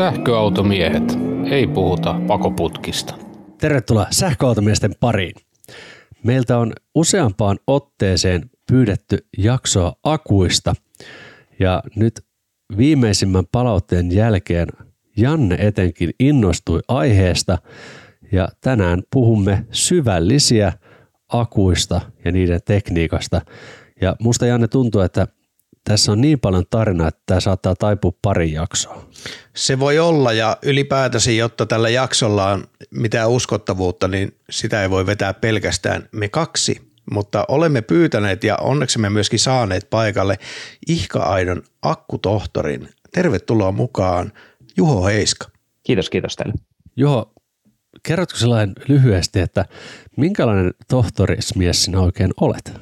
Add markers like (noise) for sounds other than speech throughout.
Sähköautomiehet. Ei puhuta pakoputkista. Tervetuloa sähköautomiesten pariin. Meiltä on useampaan otteeseen pyydetty jaksoa akuista ja nyt viimeisimmän palautteen jälkeen Janne etenkin innostui aiheesta ja tänään puhumme syvällisiä akuista ja niiden tekniikasta. Ja musta Janne tuntuu, että tässä on niin paljon tarinaa, että tämä saattaa taipua pari jaksoa. Se voi olla ja ylipäätänsä, jotta tällä jaksolla on mitään uskottavuutta, niin sitä ei voi vetää pelkästään me kaksi. Mutta olemme pyytäneet ja onneksi me myöskin saaneet paikalle Ihka-aidon akkutohtorin. Tervetuloa mukaan Juho Heiska. Kiitos, kiitos teille. Juho, kerrotko sellainen lyhyesti, että minkälainen tohtorismies sinä oikein olet?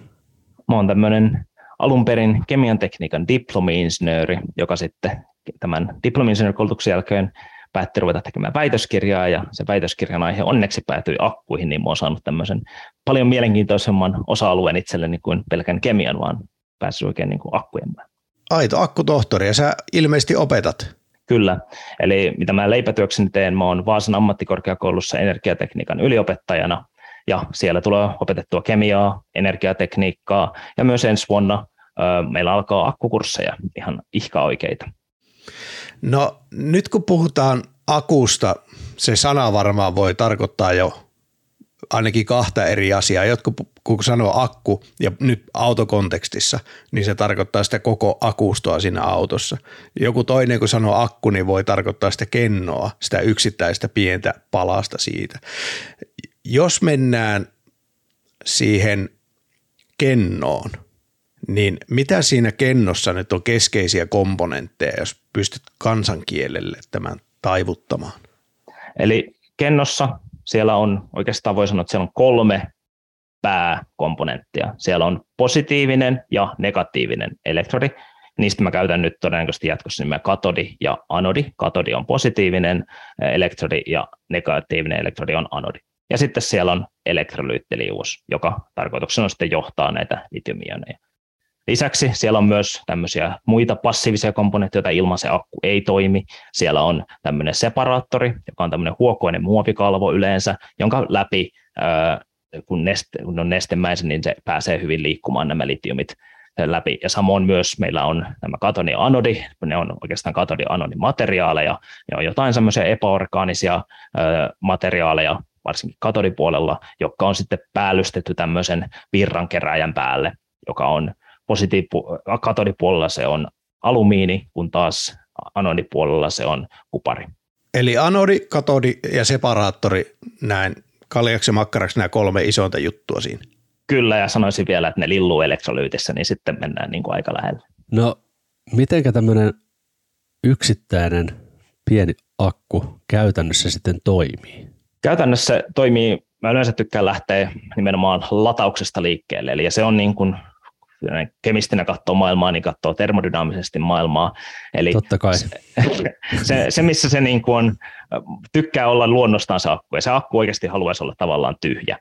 Mä oon tämmöinen alun perin kemian tekniikan diplomi-insinööri, joka sitten tämän diplomi-insinöörikoulutuksen jälkeen päätti ruveta tekemään väitöskirjaa ja se väitöskirjan aihe onneksi päätyi akkuihin, niin mä oon saanut tämmöisen paljon mielenkiintoisemman osa-alueen itselleni kuin pelkän kemian, vaan päässyt oikein niin kuin akkujen Aito akkutohtori ja sä ilmeisesti opetat. Kyllä, eli mitä mä leipätyökseni teen, mä oon Vaasan ammattikorkeakoulussa energiatekniikan yliopettajana ja siellä tulee opetettua kemiaa, energiatekniikkaa ja myös ensi vuonna meillä alkaa akkukursseja, ihan ihka oikeita. No nyt kun puhutaan akusta, se sana varmaan voi tarkoittaa jo ainakin kahta eri asiaa. Jotkut kun sanoo akku ja nyt autokontekstissa, niin se tarkoittaa sitä koko akustoa siinä autossa. Joku toinen kun sanoo akku, niin voi tarkoittaa sitä kennoa, sitä yksittäistä pientä palasta siitä. Jos mennään siihen kennoon, niin mitä siinä kennossa nyt on keskeisiä komponentteja, jos pystyt kansankielelle tämän taivuttamaan? Eli kennossa siellä on oikeastaan voi sanoa, että siellä on kolme pääkomponenttia. Siellä on positiivinen ja negatiivinen elektrodi. Niistä mä käytän nyt todennäköisesti jatkossa nimeä katodi ja anodi. Katodi on positiivinen elektrodi ja negatiivinen elektrodi on anodi. Ja sitten siellä on elektrolyyttiliuus, joka tarkoituksena on sitten johtaa näitä litiumioneja. Lisäksi siellä on myös tämmöisiä muita passiivisia komponentteja, joita ilman se akku ei toimi. Siellä on tämmöinen separaattori, joka on tämmöinen huokoinen muovikalvo yleensä, jonka läpi, kun, neste, kun on nestemäisen, niin se pääsee hyvin liikkumaan nämä litiumit läpi. Ja samoin myös meillä on nämä katoni anodi, ne on oikeastaan katodi ja anodi materiaaleja, ne on jotain semmoisia epäorgaanisia materiaaleja, varsinkin katodipuolella, jotka on sitten päällystetty tämmöisen virrankeräjän päälle, joka on positiiv- katodipuolella se on alumiini, kun taas anodipuolella se on kupari. Eli anodi, katodi ja separaattori, näin kaljaksi ja makkaraksi nämä kolme isointa juttua siinä. Kyllä, ja sanoisin vielä, että ne lilluu elektrolyytissä, niin sitten mennään niin kuin aika lähelle. No, mitenkä tämmöinen yksittäinen pieni akku käytännössä sitten toimii? Käytännössä toimii, mä yleensä tykkään lähteä nimenomaan latauksesta liikkeelle, eli se on niin kuin kemistinä katsoo maailmaa, niin katsoo termodynaamisesti maailmaa. Eli Totta kai. Se, se, se missä se niin kuin on, tykkää olla luonnostaan se akku, ja se akku oikeasti haluaisi olla tavallaan tyhjä.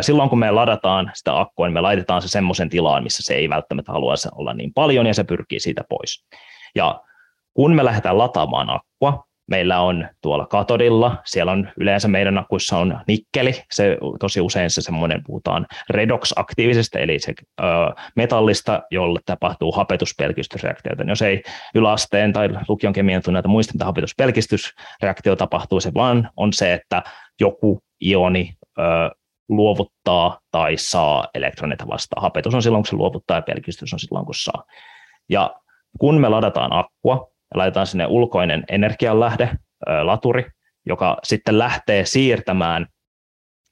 Silloin kun me ladataan sitä akkua, niin me laitetaan se semmoisen tilaan, missä se ei välttämättä halua olla niin paljon, ja se pyrkii siitä pois. Ja kun me lähdetään lataamaan akkua, meillä on tuolla katodilla, siellä on yleensä meidän akuissa on nikkeli, se tosi usein se semmoinen puhutaan redox-aktiivisesta, eli se ö, metallista, jolle tapahtuu hapetuspelkistysreaktioita. Jos ei yläasteen tai lukion kemian tunneta muista, mitä hapetuspelkistysreaktio tapahtuu, se vaan on se, että joku ioni ö, luovuttaa tai saa elektronita vastaan. Hapetus on silloin, kun se luovuttaa ja pelkistys on silloin, kun saa. Ja kun me ladataan akkua, ja laitetaan sinne ulkoinen energianlähde, laturi, joka sitten lähtee siirtämään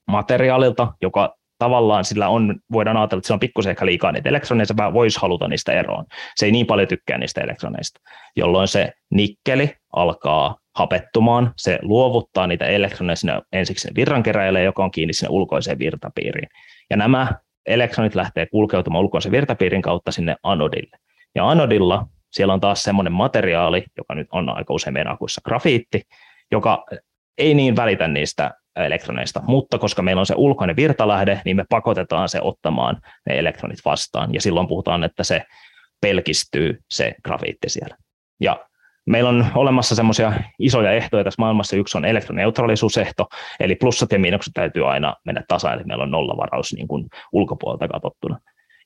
materiaalilta, joka tavallaan sillä on, voidaan ajatella, että se on pikkusen ehkä liikaa niitä elektroneja, se voisi haluta niistä eroon. Se ei niin paljon tykkää niistä elektroneista, jolloin se nikkeli alkaa hapettumaan, se luovuttaa niitä elektroneja sinne ensiksi virrankeräjälle, joka on kiinni sinne ulkoiseen virtapiiriin. Ja nämä elektronit lähtee kulkeutumaan ulkoisen virtapiirin kautta sinne anodille. Ja anodilla siellä on taas semmoinen materiaali, joka nyt on aika usein meidän akuissa grafiitti, joka ei niin välitä niistä elektroneista, mutta koska meillä on se ulkoinen virtalähde, niin me pakotetaan se ottamaan ne elektronit vastaan, ja silloin puhutaan, että se pelkistyy se grafiitti siellä. Ja Meillä on olemassa semmoisia isoja ehtoja tässä maailmassa. Yksi on elektroneutraalisuusehto, eli plussat ja miinukset täytyy aina mennä tasan, eli meillä on nollavaraus niin kuin ulkopuolelta katsottuna.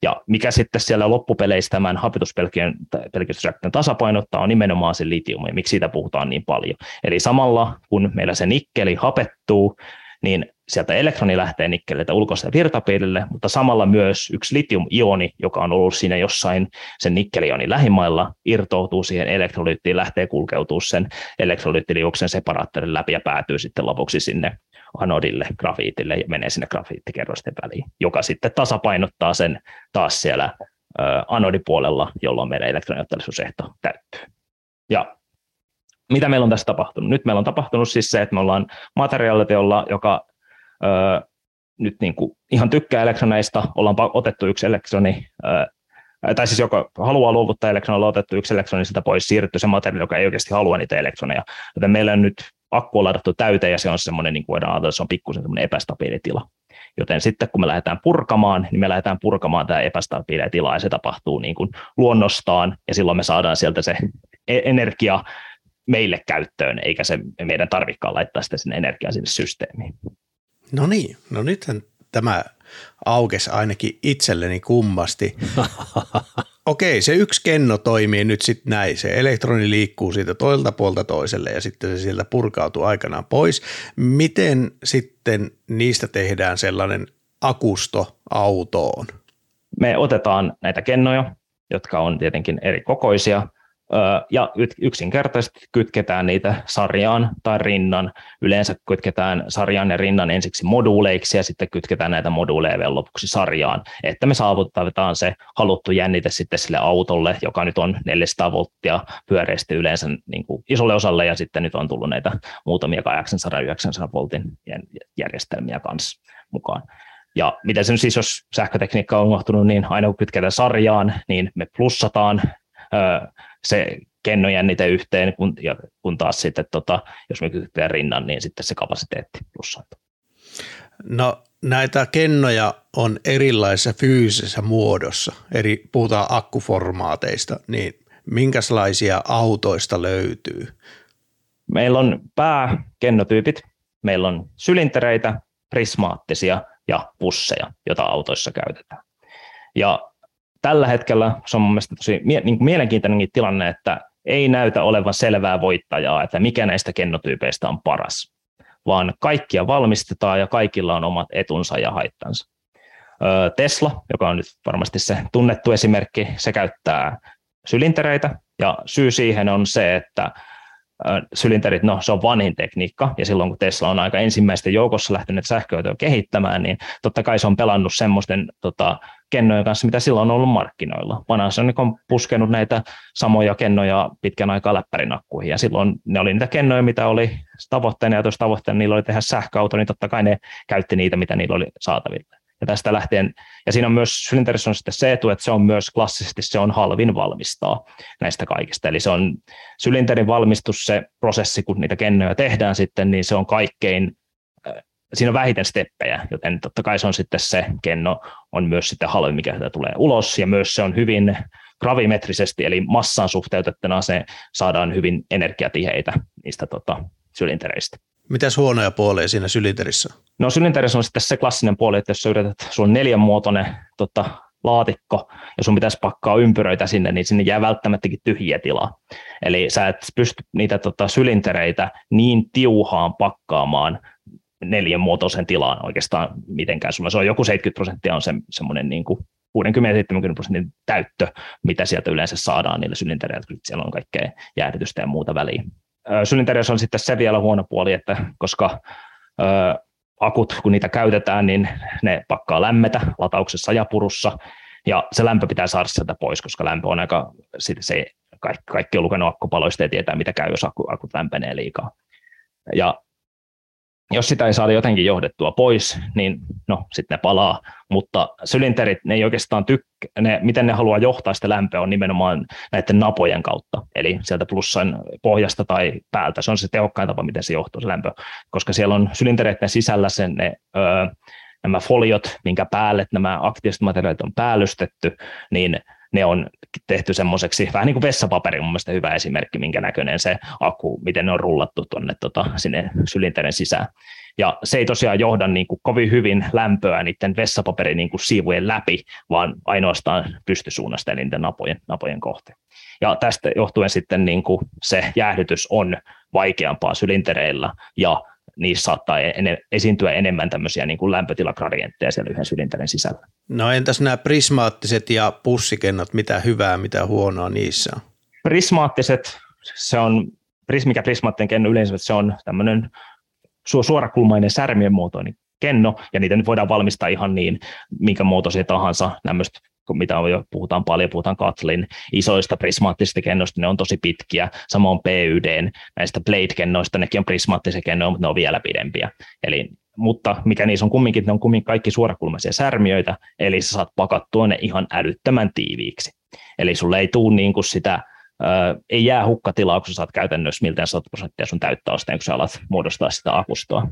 Ja mikä sitten siellä loppupeleissä tämän hapituspelkistysreaktion tasapainottaa on nimenomaan se litium, ja miksi siitä puhutaan niin paljon. Eli samalla kun meillä se nikkeli hapettuu, niin sieltä elektroni lähtee nikkeliltä ulkoiselle virtapiirille, mutta samalla myös yksi litium-ioni, joka on ollut siinä jossain sen nikkelionin lähimailla, irtoutuu siihen elektrolyyttiin, lähtee kulkeutuu sen elektrolyyttiliuksen separaattorin läpi ja päätyy sitten lopuksi sinne anodille, grafiitille ja menee sinne grafiittikerrosten väliin, joka sitten tasapainottaa sen taas siellä anodipuolella, jolloin meidän elektroneutraalisuusehto täyttyy. Ja mitä meillä on tässä tapahtunut? Nyt meillä on tapahtunut siis se, että me ollaan materiaaliteolla, joka ö, nyt niin kuin ihan tykkää elektroneista, ollaan otettu yksi elektroni, ö, tai siis joka haluaa luovuttaa elektronilla, otettu yksi elektroni sitä pois, siirrytty se materiaali, joka ei oikeasti halua niitä elektroneja. Joten meillä on nyt akku on ladattu täyteen ja se on semmoinen, niin kuin ajatella, se on pikkusen semmoinen epästabiili tila. Joten sitten kun me lähdetään purkamaan, niin me lähdetään purkamaan tämä epästabiili tila ja se tapahtuu niin kuin luonnostaan ja silloin me saadaan sieltä se e-, energia meille käyttöön, eikä se meidän tarvikaan laittaa sitä sinne energiaa sinne systeemiin. No niin, no nythän tämä aukesi ainakin itselleni kummasti. (laughs) Okei, se yksi kenno toimii nyt sitten näin. Se elektroni liikkuu siitä toilta puolta toiselle ja sitten se sieltä purkautuu aikanaan pois. Miten sitten niistä tehdään sellainen akusto autoon? Me otetaan näitä kennoja, jotka on tietenkin eri kokoisia, ja yksinkertaisesti kytketään niitä sarjaan tai rinnan. Yleensä kytketään sarjan ja rinnan ensiksi moduuleiksi ja sitten kytketään näitä moduuleja vielä lopuksi sarjaan, että me saavutetaan se haluttu jännite sitten sille autolle, joka nyt on 400 volttia pyöreästi yleensä niin kuin isolle osalle ja sitten nyt on tullut näitä muutamia 800-900 voltin järjestelmiä kanssa mukaan. Ja miten se siis, jos sähkötekniikka on unohtunut, niin aina kun kytketään sarjaan, niin me plussataan se kennojännite yhteen, kun, ja kun taas sitten, tota, jos me kytketään rinnan, niin sitten se kapasiteetti plussaantuu. No näitä kennoja on erilaisessa fyysisessä muodossa, eri, puhutaan akkuformaateista, niin minkälaisia autoista löytyy? Meillä on pääkennotyypit, meillä on sylintereitä, prismaattisia ja pusseja, joita autoissa käytetään. Ja tällä hetkellä se on mun mielestä tosi mie- niin kuin mielenkiintoinenkin tilanne, että ei näytä olevan selvää voittajaa, että mikä näistä kennotyypeistä on paras, vaan kaikkia valmistetaan ja kaikilla on omat etunsa ja haittansa. Tesla, joka on nyt varmasti se tunnettu esimerkki, se käyttää sylintereitä ja syy siihen on se, että sylinterit, no se on vanhin tekniikka, ja silloin kun Tesla on aika ensimmäisten joukossa lähtenyt sähköautoa kehittämään, niin totta kai se on pelannut semmoisten tota, kennojen kanssa, mitä silloin on ollut markkinoilla. Panasonic on puskenut näitä samoja kennoja pitkän aikaa läppärinakkuihin, ja silloin ne oli niitä kennoja, mitä oli tavoitteena, ja jos tavoitteena niillä oli tehdä sähköauto, niin totta kai ne käytti niitä, mitä niillä oli saatavilla. Ja tästä lähtien, ja siinä on myös Sylinterissä on sitten se etu, että se on myös klassisesti se on halvin valmistaa näistä kaikista. Eli se on sylinterin valmistus, se prosessi, kun niitä kennoja tehdään sitten, niin se on kaikkein, siinä on vähiten steppejä, joten totta kai se on sitten se kenno on myös sitten halvin, mikä sitä tulee ulos, ja myös se on hyvin gravimetrisesti, eli massaan suhteutettuna se saadaan hyvin energiatiheitä niistä tota, sylintereistä. Mitäs huonoja puolia siinä sylinterissä No sylinterissä on sitten se klassinen puoli, että jos sä yrität, sulla on neljänmuotoinen tota, laatikko ja sun pitäisi pakkaa ympyröitä sinne, niin sinne jää välttämättäkin tyhjiä tilaa. Eli sä et pysty niitä tota, sylintereitä niin tiuhaan pakkaamaan neljän muotoisen tilaan oikeastaan mitenkään. Sulla se on joku 70 prosenttia on se, semmoinen niin kuin 60-70 prosentin täyttö, mitä sieltä yleensä saadaan niillä sylintereillä, kun siellä on kaikkea jäähdytystä ja muuta väliin. Sylinteriössä on sitten se vielä huono puoli, että koska akut, kun niitä käytetään, niin ne pakkaa lämmetä latauksessa ja purussa, ja se lämpö pitää saada sieltä pois, koska lämpö on aika, se, kaikki, kaikki on lukenut akkupaloista ja tietää, mitä käy, jos akut lämpenee liikaa. Ja jos sitä ei saada jotenkin johdettua pois, niin no, sitten ne palaa, mutta sylinterit, ne ei oikeastaan tykkä, ne, miten ne haluaa johtaa sitä lämpöä on nimenomaan näiden napojen kautta, eli sieltä plussan pohjasta tai päältä, se on se tehokkain tapa, miten se johtuu se lämpö, koska siellä on sylintereiden sisällä sen ne, öö, nämä foliot, minkä päälle nämä aktiiviset materiaalit on päällystetty, niin ne on tehty semmoiseksi, vähän niin kuin vessapaperi mun mielestä hyvä esimerkki, minkä näköinen se akku, miten ne on rullattu tuonne tota, sinne sylinterin sisään. Ja se ei tosiaan johda niin kuin kovin hyvin lämpöä niiden vessapaperin niin kuin siivujen läpi, vaan ainoastaan pystysuunnasta eli niiden napojen, napojen kohteen. Ja tästä johtuen sitten niin kuin se jäähdytys on vaikeampaa sylintereillä ja niissä saattaa ene, esiintyä enemmän tämmöisiä niin kuin lämpötilagradientteja siellä yhden sylinterin sisällä. No entäs nämä prismaattiset ja pussikennot, mitä hyvää, mitä huonoa niissä on? Prismaattiset, se on, mikä prismaattinen kenno yleensä, se on tämmöinen suorakulmainen särmien muotoinen kenno, ja niitä nyt voidaan valmistaa ihan niin, minkä muotoisia tahansa, nämmöistä mitä on jo puhutaan paljon, puhutaan Katlin isoista prismaattisista kennoista, ne on tosi pitkiä, samoin PYD, näistä Blade-kennoista, nekin on prismaattisia kennoja, mutta ne on vielä pidempiä. Eli, mutta mikä niissä on kumminkin, ne on kumminkin kaikki suorakulmaisia särmiöitä, eli sä saat pakattua ne ihan älyttömän tiiviiksi. Eli sulle ei tule niin kuin sitä Ö, ei jää hukkatilaa, kun sä saat käytännössä miltään 100 prosenttia sun täyttöasteen, kun sä alat muodostaa sitä akustoa.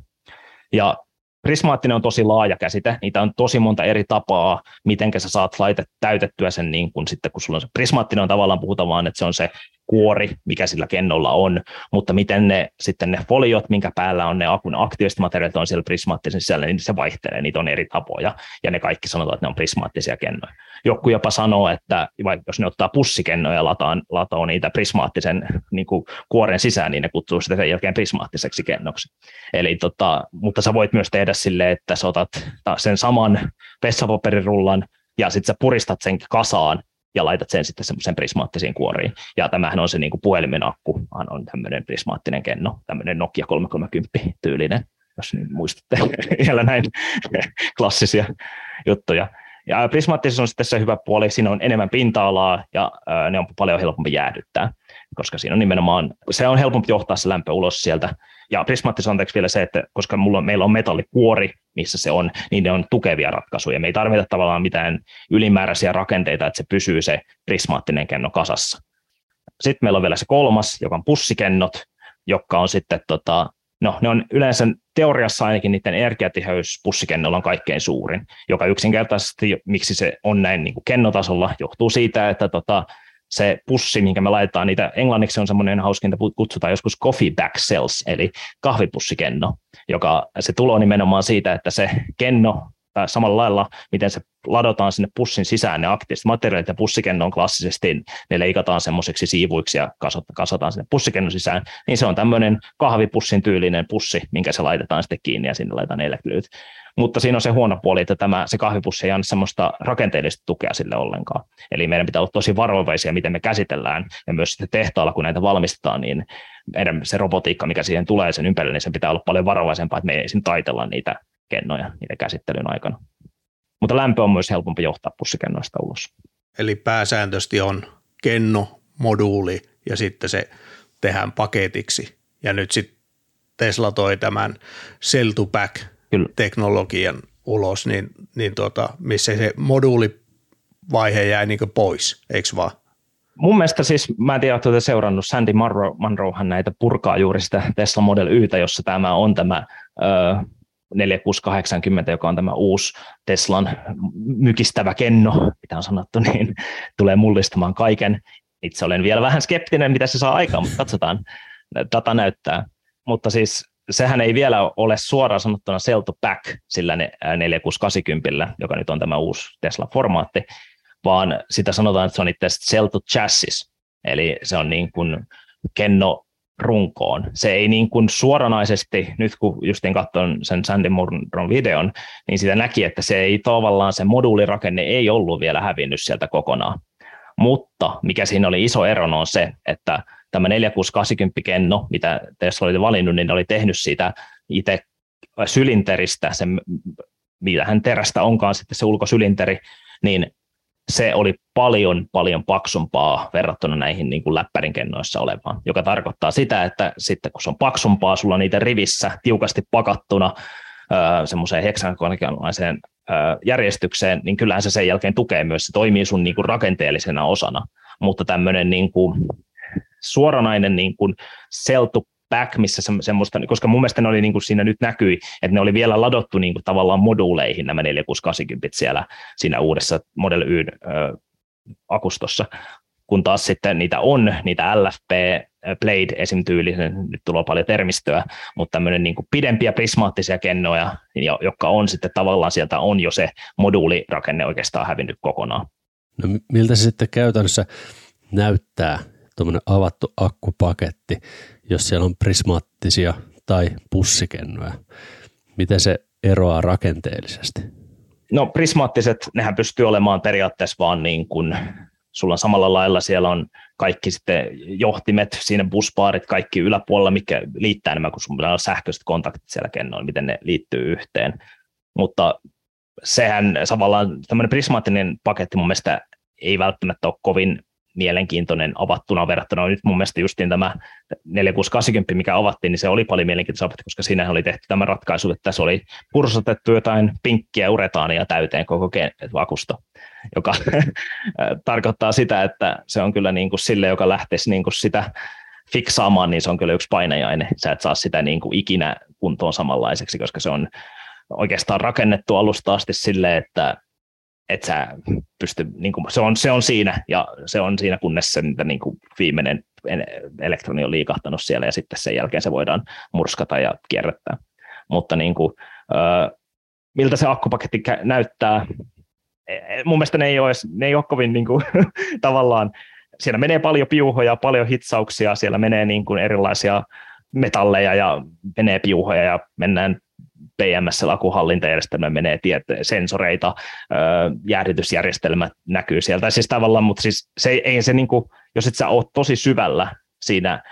Ja Prismaattinen on tosi laaja käsite, niitä on tosi monta eri tapaa, miten sä saat laitet täytettyä sen niin kun sitten, kun sulla on se prismaattinen on tavallaan puhutaan vaan, että se on se kuori, mikä sillä kennolla on, mutta miten ne sitten ne foliot, minkä päällä on ne akun aktiiviset materiaalit on siellä prismaattisen sisällä, niin se vaihtelee, niitä on eri tapoja, ja ne kaikki sanotaan, että ne on prismaattisia kennoja. Joku jopa sanoo, että vaikka jos ne ottaa pussikennoja ja lataa, latoo niitä prismaattisen niin kuin kuoren sisään, niin ne kutsuu sitä sen jälkeen prismaattiseksi kennoksi. Eli tota, mutta sä voit myös tehdä sille, että sä otat sen saman vessapaperirullan, ja sitten sä puristat sen kasaan, ja laitat sen sitten semmoisen prismaattisiin kuoriin. Ja tämähän on se niin kuin puhelimen akku, on tämmöinen prismaattinen kenno, tämmöinen Nokia 330 tyylinen, jos nyt muistatte (laughs) vielä näin (laughs) klassisia juttuja. Ja prismaattisessa on sitten se hyvä puoli, siinä on enemmän pinta-alaa ja ne on paljon helpompi jäähdyttää, koska siinä on nimenomaan, se on helpompi johtaa se lämpö ulos sieltä. Ja prismaattisessa on vielä se, että koska mulla on, meillä on metallikuori, missä se on, niin ne on tukevia ratkaisuja. Me ei tarvita tavallaan mitään ylimääräisiä rakenteita, että se pysyy se prismaattinen kenno kasassa. Sitten meillä on vielä se kolmas, joka on pussikennot, joka on sitten tota, no ne on yleensä teoriassa ainakin niiden energiatiheys pussikennolla on kaikkein suurin, joka yksinkertaisesti, miksi se on näin niin kuin kennotasolla, johtuu siitä, että tota, se pussi, minkä me laitetaan, niitä englanniksi on semmoinen hauskinta, kutsutaan joskus coffee back cells, eli kahvipussikenno, joka se tulo nimenomaan siitä, että se kenno samalla lailla, miten se ladotaan sinne pussin sisään ne aktiiviset materiaalit ja pussikennon klassisesti ne leikataan semmoiseksi siivuiksi ja kasataan sinne pussikennon sisään, niin se on tämmöinen kahvipussin tyylinen pussi, minkä se laitetaan sitten kiinni ja sinne laitetaan elektrolyyt. Mutta siinä on se huono puoli, että tämä, se kahvipussi ei anna semmoista rakenteellista tukea sille ollenkaan. Eli meidän pitää olla tosi varovaisia, miten me käsitellään, ja myös sitten tehtaalla, kun näitä valmistetaan, niin meidän se robotiikka, mikä siihen tulee sen ympärille, niin sen pitää olla paljon varovaisempaa, että me ei taitella niitä kennoja niiden käsittelyn aikana. Mutta lämpö on myös helpompi johtaa pussikennoista ulos. Eli pääsääntöisesti on kenno, moduuli ja sitten se tehdään paketiksi. Ja nyt sitten Tesla toi tämän cell to pack teknologian ulos, niin, niin tuota, missä se moduulivaihe jäi niin pois, eikö vaan? Mun mielestä siis, mä en tiedä, että seurannut, Sandy Monroe, Monroehan näitä purkaa juuri sitä Tesla Model Ytä, jossa tämä on tämä ö, 4680, joka on tämä uusi Teslan mykistävä kenno, mitä on sanottu, niin tulee mullistamaan kaiken. Itse olen vielä vähän skeptinen, mitä se saa aikaan, mutta katsotaan. Data näyttää. Mutta siis sehän ei vielä ole suoraan sanottuna sell to back sillä 4680, joka nyt on tämä uusi Tesla-formaatti, vaan sitä sanotaan, että se on itse asiassa sell to chassis, eli se on niin kuin kenno runkoon. Se ei niin kuin suoranaisesti, nyt kun justiin katson sen Sandy Murron videon, niin sitä näki, että se ei tavallaan, se moduulirakenne ei ollut vielä hävinnyt sieltä kokonaan. Mutta mikä siinä oli iso ero on se, että tämä 4680 kenno, mitä Tesla oli valinnut, niin oli tehnyt siitä itse sylinteristä, se, hän terästä onkaan sitten se ulkosylinteri, niin se oli paljon, paljon paksumpaa verrattuna näihin niin kuin läppärin kennoissa olevaan, joka tarkoittaa sitä, että sitten kun se on paksumpaa, sulla on niitä rivissä tiukasti pakattuna semmoiseen heksagonalaiseen järjestykseen, niin kyllähän se sen jälkeen tukee myös, se toimii sun niin kuin rakenteellisena osana, mutta tämmöinen niin kuin suoranainen niin kuin seltu back, missä se, semmoista, koska mun mielestä ne oli niin kuin siinä nyt näkyi, että ne oli vielä ladottu niin kuin tavallaan moduuleihin nämä 4680 siellä siinä uudessa Model Y akustossa, kun taas sitten niitä on, niitä LFP, Blade esim. tyylisen, nyt tulee paljon termistöä, mutta tämmöinen niin kuin pidempiä prismaattisia kennoja, jotka on sitten tavallaan sieltä on jo se moduulirakenne oikeastaan hävinnyt kokonaan. No miltä se sitten käytännössä näyttää, tuommoinen avattu akkupaketti, jos siellä on prismaattisia tai pussikennoja? Miten se eroaa rakenteellisesti? No prismaattiset, nehän pystyy olemaan periaatteessa vaan niin kuin, sulla on samalla lailla, siellä on kaikki sitten johtimet, siinä buspaarit, kaikki yläpuolella, mikä liittää enemmän, kun sun on sähköiset kontaktit siellä kennoilla, miten ne liittyy yhteen. Mutta sehän tavallaan tämmöinen prismaattinen paketti mun mielestä ei välttämättä ole kovin mielenkiintoinen avattuna verrattuna. Nyt mun mielestä justiin tämä 4680, mikä avattiin, niin se oli paljon mielenkiintoista, koska siinä oli tehty tämä ratkaisu, että se oli pursotettu jotain pinkkiä uretaania täyteen koko vakusto, joka (laughs) tarkoittaa sitä, että se on kyllä niin kuin sille, joka lähtisi niin kuin sitä fiksaamaan, niin se on kyllä yksi painajainen. Sä et saa sitä niin kuin ikinä kuntoon samanlaiseksi, koska se on oikeastaan rakennettu alusta asti sille, että että sä pysty, niin kuin, se, on, se on siinä ja se on siinä, kunnes se niin kuin viimeinen elektroni on liikahtanut siellä ja sitten sen jälkeen se voidaan murskata ja kierrättää. Mutta niin kuin, miltä se akkupaketti näyttää, e, e, mun mielestä ne ei ole, ne ei ole kovin niin kuin, (laughs) tavallaan, siellä menee paljon piuhoja, paljon hitsauksia, siellä menee niin kuin erilaisia metalleja ja menee piuhoja ja mennään PMS-lakuhallintajärjestelmä menee tiet- sensoreita, jäähdytysjärjestelmät näkyy sieltä. Siis tavallaan, mutta siis se, ei se niin kuin, jos et sä ole tosi syvällä siinä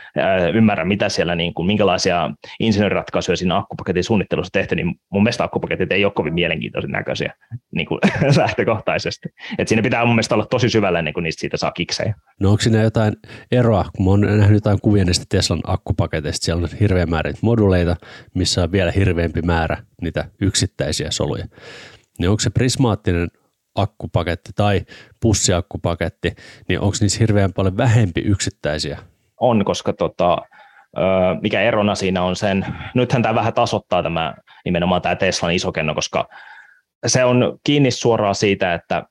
ymmärrä, mitä siellä, niin kuin, minkälaisia insinööriratkaisuja siinä akkupaketin suunnittelussa tehty, niin mun mielestä akkupaketit ei ole kovin mielenkiintoisen näköisiä niin kuin (laughs) lähtökohtaisesti. Et siinä pitää mun mielestä olla tosi syvällä ennen kuin niistä siitä saa kiksejä. No onko siinä jotain eroa, kun mä oon nähnyt jotain kuvia niistä Teslan akkupaketeista, siellä on hirveä määrä moduleita, missä on vielä hirveämpi määrä niitä yksittäisiä soluja. Niin onko se prismaattinen akkupaketti tai pussiakkupaketti, niin onko niissä hirveän paljon vähempi yksittäisiä on, koska tota, mikä erona siinä on sen, nythän tämä vähän tasoittaa tämä nimenomaan tämä Teslan isokenno, koska se on kiinni suoraan siitä, että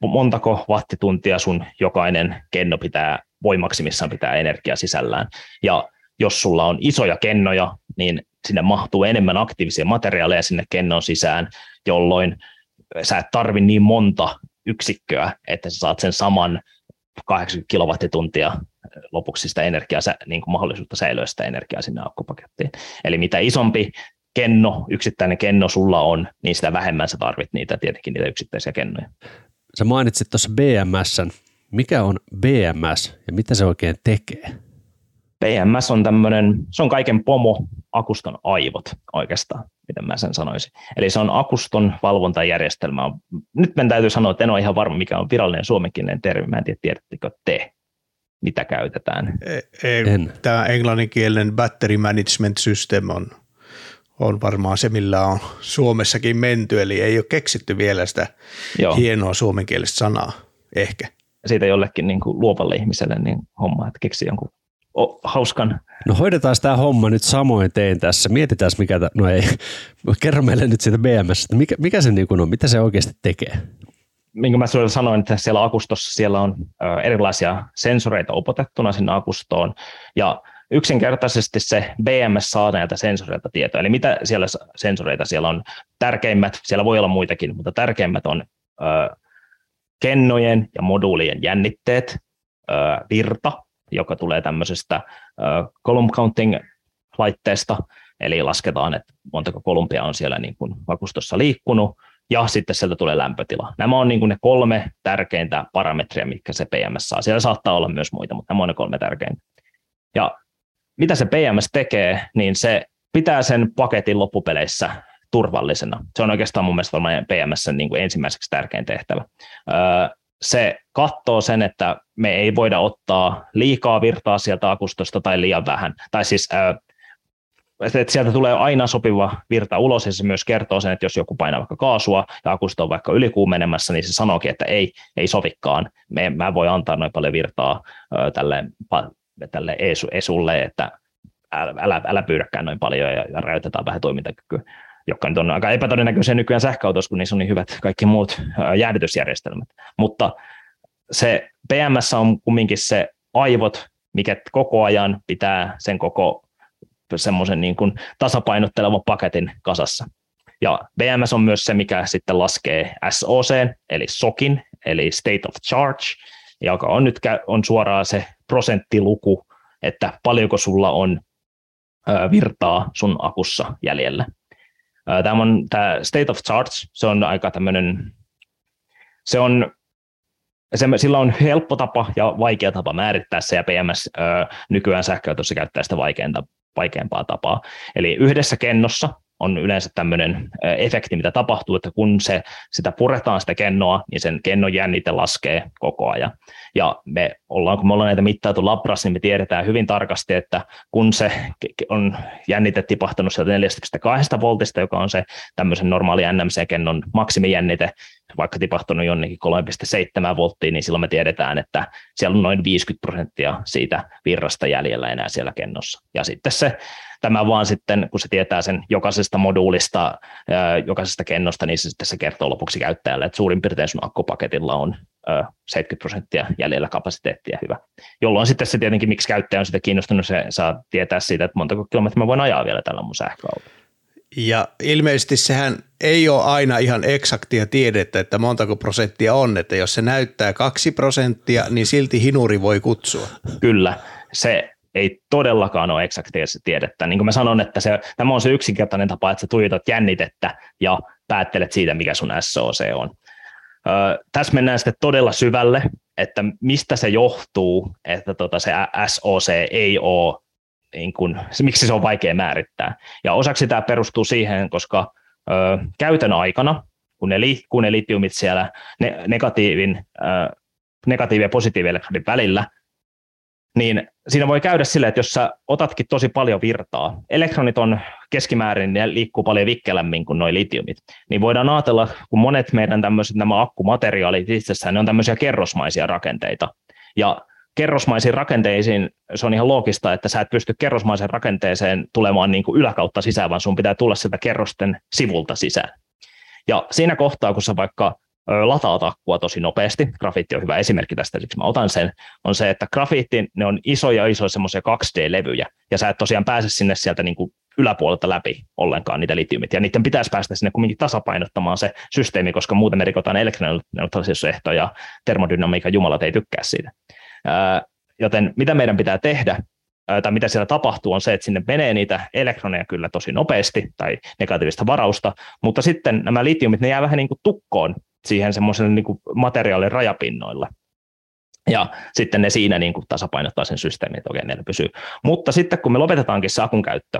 montako wattituntia sun jokainen kenno pitää voimaksimissaan pitää energiaa sisällään. Ja jos sulla on isoja kennoja, niin sinne mahtuu enemmän aktiivisia materiaaleja sinne kennon sisään, jolloin sä et tarvi niin monta yksikköä, että sä saat sen saman 80 kilowattituntia lopuksi sitä energiaa, niin kuin mahdollisuutta säilöä sitä energiaa sinne akkupakettiin. Eli mitä isompi kenno, yksittäinen kenno sulla on, niin sitä vähemmän sä tarvit niitä tietenkin niitä yksittäisiä kennoja. Sä mainitsit tuossa BMS. Mikä on BMS ja mitä se oikein tekee? BMS on tämmöinen, se on kaiken pomo akuston aivot oikeastaan, miten mä sen sanoisin. Eli se on akuston valvontajärjestelmä. Nyt meidän täytyy sanoa, että en ole ihan varma, mikä on virallinen suomenkielinen termi. Mä en tiedä, tiedättekö te, mitä käytetään. E- ei, en. Tämä englanninkielinen battery management system on, on varmaan se, millä on Suomessakin menty, eli ei ole keksitty vielä sitä Joo. hienoa suomenkielistä sanaa, ehkä. Siitä jollekin niin kuin luovalle ihmiselle niin homma, että keksi jonkun o, hauskan. No hoidetaan tämä homma nyt samoin tein tässä. Mietitään, mikä, ta- no ei, (laughs) kerro meille nyt siitä BMS, että mikä, mikä se niin on, mitä se oikeasti tekee? Minkä mä sinulle sanoin, että siellä akustossa siellä on erilaisia sensoreita upotettuna sinne akustoon, ja yksinkertaisesti se BMS saa näiltä sensoreilta tietoa. Eli mitä siellä sensoreita siellä on? Tärkeimmät, siellä voi olla muitakin, mutta tärkeimmät on ö, kennojen ja moduulien jännitteet, ö, virta, joka tulee tämmöisestä column counting laitteesta, eli lasketaan, että montako kolumpia on siellä niin kuin vakustossa liikkunut, ja sitten sieltä tulee lämpötila. Nämä on niin kuin ne kolme tärkeintä parametria, mitkä se PMS saa. Siellä saattaa olla myös muita, mutta nämä on ne kolme tärkeintä. Ja mitä se PMS tekee, niin se pitää sen paketin loppupeleissä turvallisena. Se on oikeastaan mun mielestä varmaan PMS niin kuin ensimmäiseksi tärkein tehtävä se katsoo sen, että me ei voida ottaa liikaa virtaa sieltä akustosta tai liian vähän. Tai siis että sieltä tulee aina sopiva virta ulos, ja se myös kertoo sen, että jos joku painaa vaikka kaasua ja akusto on vaikka ylikuumenemassa, niin se sanookin, että ei, ei sovikaan. Me, mä voi antaa noin paljon virtaa tälle, tälle ESU, ESUlle, että älä, älä pyydäkään noin paljon ja, ja rajoitetaan vähän toimintakykyä jotka nyt on aika epätodennäköisiä nykyään sähköautossa, kun niissä on niin hyvät kaikki muut jäähdytysjärjestelmät. Mutta se PMS on kumminkin se aivot, mikä koko ajan pitää sen koko semmoisen niin kuin tasapainottelevan paketin kasassa. Ja BMS on myös se, mikä sitten laskee SOC, eli SOKin, eli State of Charge, joka on nyt on suoraan se prosenttiluku, että paljonko sulla on virtaa sun akussa jäljellä. Tämä on tämä State of Charge, se on aika tämmöinen, se on se, sillä on helppo tapa ja vaikea tapa määrittää se, ja PMS ö, nykyään sähköautossa käyttää sitä vaikeinta, vaikeampaa tapaa. Eli yhdessä kennossa on yleensä tämmöinen efekti, mitä tapahtuu, että kun se, sitä puretaan sitä kennoa, niin sen kennon jännite laskee koko ajan. Ja me ollaan, kun me ollaan näitä mittailtu labrassa, niin me tiedetään hyvin tarkasti, että kun se on jännite tipahtanut sieltä 4,2 voltista, joka on se tämmöisen normaali NMC-kennon maksimijännite, vaikka tipahtunut jonnekin 3,7 volttiin, niin silloin me tiedetään, että siellä on noin 50 prosenttia siitä virrasta jäljellä enää siellä kennossa. Ja sitten se Tämä vaan sitten, kun se tietää sen jokaisesta moduulista, jokaisesta kennosta, niin se sitten se kertoo lopuksi käyttäjälle, että suurin piirtein sun akkupaketilla on 70 prosenttia jäljellä kapasiteettia hyvä. Jolloin sitten se tietenkin, miksi käyttäjä on sitä kiinnostunut, se saa tietää siitä, että montako kilometriä mä voin ajaa vielä tällä mun sähköautolla. Ja ilmeisesti sehän ei ole aina ihan eksaktia tiedettä, että montako prosenttia on, että jos se näyttää kaksi prosenttia, niin silti hinuri voi kutsua. Kyllä, se ei todellakaan ole eksaktia tiedettä. Niin kuin mä sanon, että se, tämä on se yksinkertainen tapa, että sä tuijotat jännitettä ja päättelet siitä, mikä sun SOC on. Ö, tässä mennään sitten todella syvälle, että mistä se johtuu, että tota se SOC ei ole, niin kun, miksi se on vaikea määrittää. Ja osaksi tämä perustuu siihen, koska ö, käytön aikana, kun ne liikkuu ne litiumit siellä ne, negatiivin, ö, negatiivi- ja positiivielektrodin välillä, niin siinä voi käydä silleen, että jos sä otatkin tosi paljon virtaa, elektronit on keskimäärin, ne liikkuu paljon vikkelämmin kuin nuo litiumit, niin voidaan ajatella, kun monet meidän tämmöiset nämä akkumateriaalit itsessään, ne on tämmöisiä kerrosmaisia rakenteita, ja kerrosmaisiin rakenteisiin se on ihan loogista, että sä et pysty kerrosmaiseen rakenteeseen tulemaan niin kuin yläkautta sisään, vaan sun pitää tulla sieltä kerrosten sivulta sisään. Ja siinä kohtaa, kun sä vaikka lataat akkua tosi nopeasti, grafiitti on hyvä esimerkki tästä, siksi mä otan sen, on se, että grafiitti, ne on isoja isoja semmoisia 2D-levyjä, ja sä et tosiaan pääse sinne sieltä niin kuin yläpuolelta läpi ollenkaan niitä litiumit, ja niiden pitäisi päästä sinne kuitenkin tasapainottamaan se systeemi, koska muuten me rikotaan elektroneutraalisuusehtoja ja termodynamiikan jumalat ei tykkää siitä. Joten mitä meidän pitää tehdä, tai mitä siellä tapahtuu, on se, että sinne menee niitä elektroneja kyllä tosi nopeasti tai negatiivista varausta, mutta sitten nämä litiumit, ne jää vähän niin kuin tukkoon siihen semmoiselle niin materiaalin rajapinnoilla. Ja sitten ne siinä niin kuin tasapainottaa sen systeemin, että okei, ne pysyy. Mutta sitten kun me lopetetaankin se akun käyttö,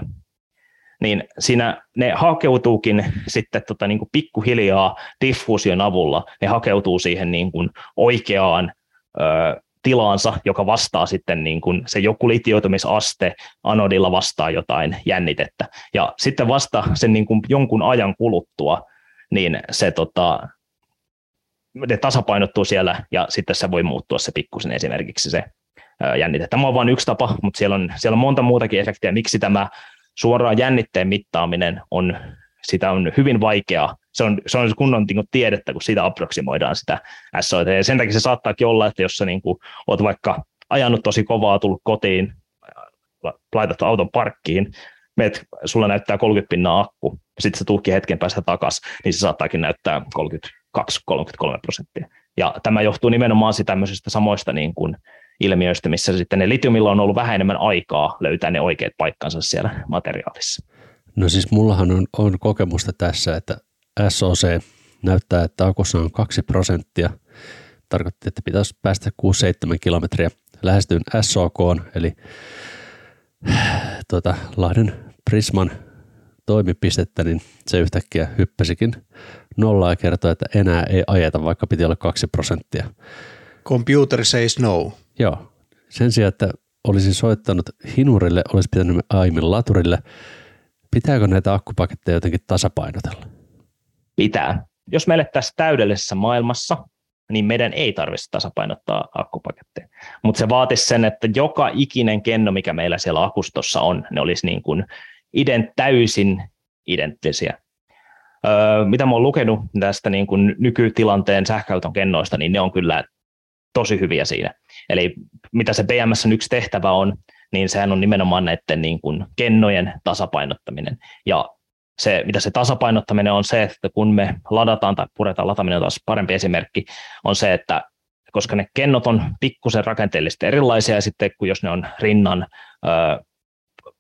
niin siinä ne hakeutuukin sitten tota, niin kuin pikkuhiljaa diffuusion avulla, ne hakeutuu siihen niin kuin oikeaan ö, tilaansa, joka vastaa sitten niin kuin se joku litioitumisaste anodilla vastaa jotain jännitettä. Ja sitten vasta sen niin kuin jonkun ajan kuluttua, niin se tota, ne tasapainottuu siellä ja sitten se voi muuttua se pikkusen esimerkiksi se jännite. Tämä on vain yksi tapa, mutta siellä on, siellä on monta muutakin efektiä, miksi tämä suoraan jännitteen mittaaminen on, sitä on hyvin vaikeaa. Se on, se on kunnon niin tiedettä, kun siitä aproksimoidaan sitä SOT. Ja sen takia se saattaakin olla, että jos sä niin kuin, oot vaikka ajanut tosi kovaa, tullut kotiin, laitat auton parkkiin, meet, sulla näyttää 30 pinnaa akku, sitten se tuukki hetken päästä takaisin, niin se saattaakin näyttää 30 2-33 prosenttia. Ja tämä johtuu nimenomaan tämmöisistä samoista niin kuin ilmiöistä, missä sitten ne litiumilla on ollut vähän enemmän aikaa löytää ne oikeat paikkansa siellä materiaalissa. No siis mullahan on, on kokemusta tässä, että SOC näyttää, että akussa on 2 prosenttia. Tarkoitti, että pitäisi päästä 6-7 kilometriä. Lähestyin SOK, eli tuota, Lahden Prisman toimipistettä, niin se yhtäkkiä hyppäsikin nollaa ja kertoi, että enää ei ajeta, vaikka piti olla kaksi prosenttia. Computer says no. Joo. Sen sijaan, että olisin soittanut hinurille, olisi pitänyt aiemmin laturille. Pitääkö näitä akkupaketteja jotenkin tasapainotella? Pitää. Jos me elettäisiin täydellisessä maailmassa, niin meidän ei tarvitse tasapainottaa akkupaketteja. Mutta se vaatisi sen, että joka ikinen kenno, mikä meillä siellä akustossa on, ne olisi niin kuin ident, täysin identtisiä. Öö, mitä mä oon lukenut tästä niin kuin nykytilanteen sähköauton kennoista, niin ne on kyllä tosi hyviä siinä. Eli mitä se BMSn yksi tehtävä on, niin sehän on nimenomaan näiden niin kuin kennojen tasapainottaminen. Ja se, mitä se tasapainottaminen on se, että kun me ladataan tai puretaan lataaminen on taas parempi esimerkki, on se, että koska ne kennot on pikkusen rakenteellisesti erilaisia, ja sitten kun jos ne on rinnan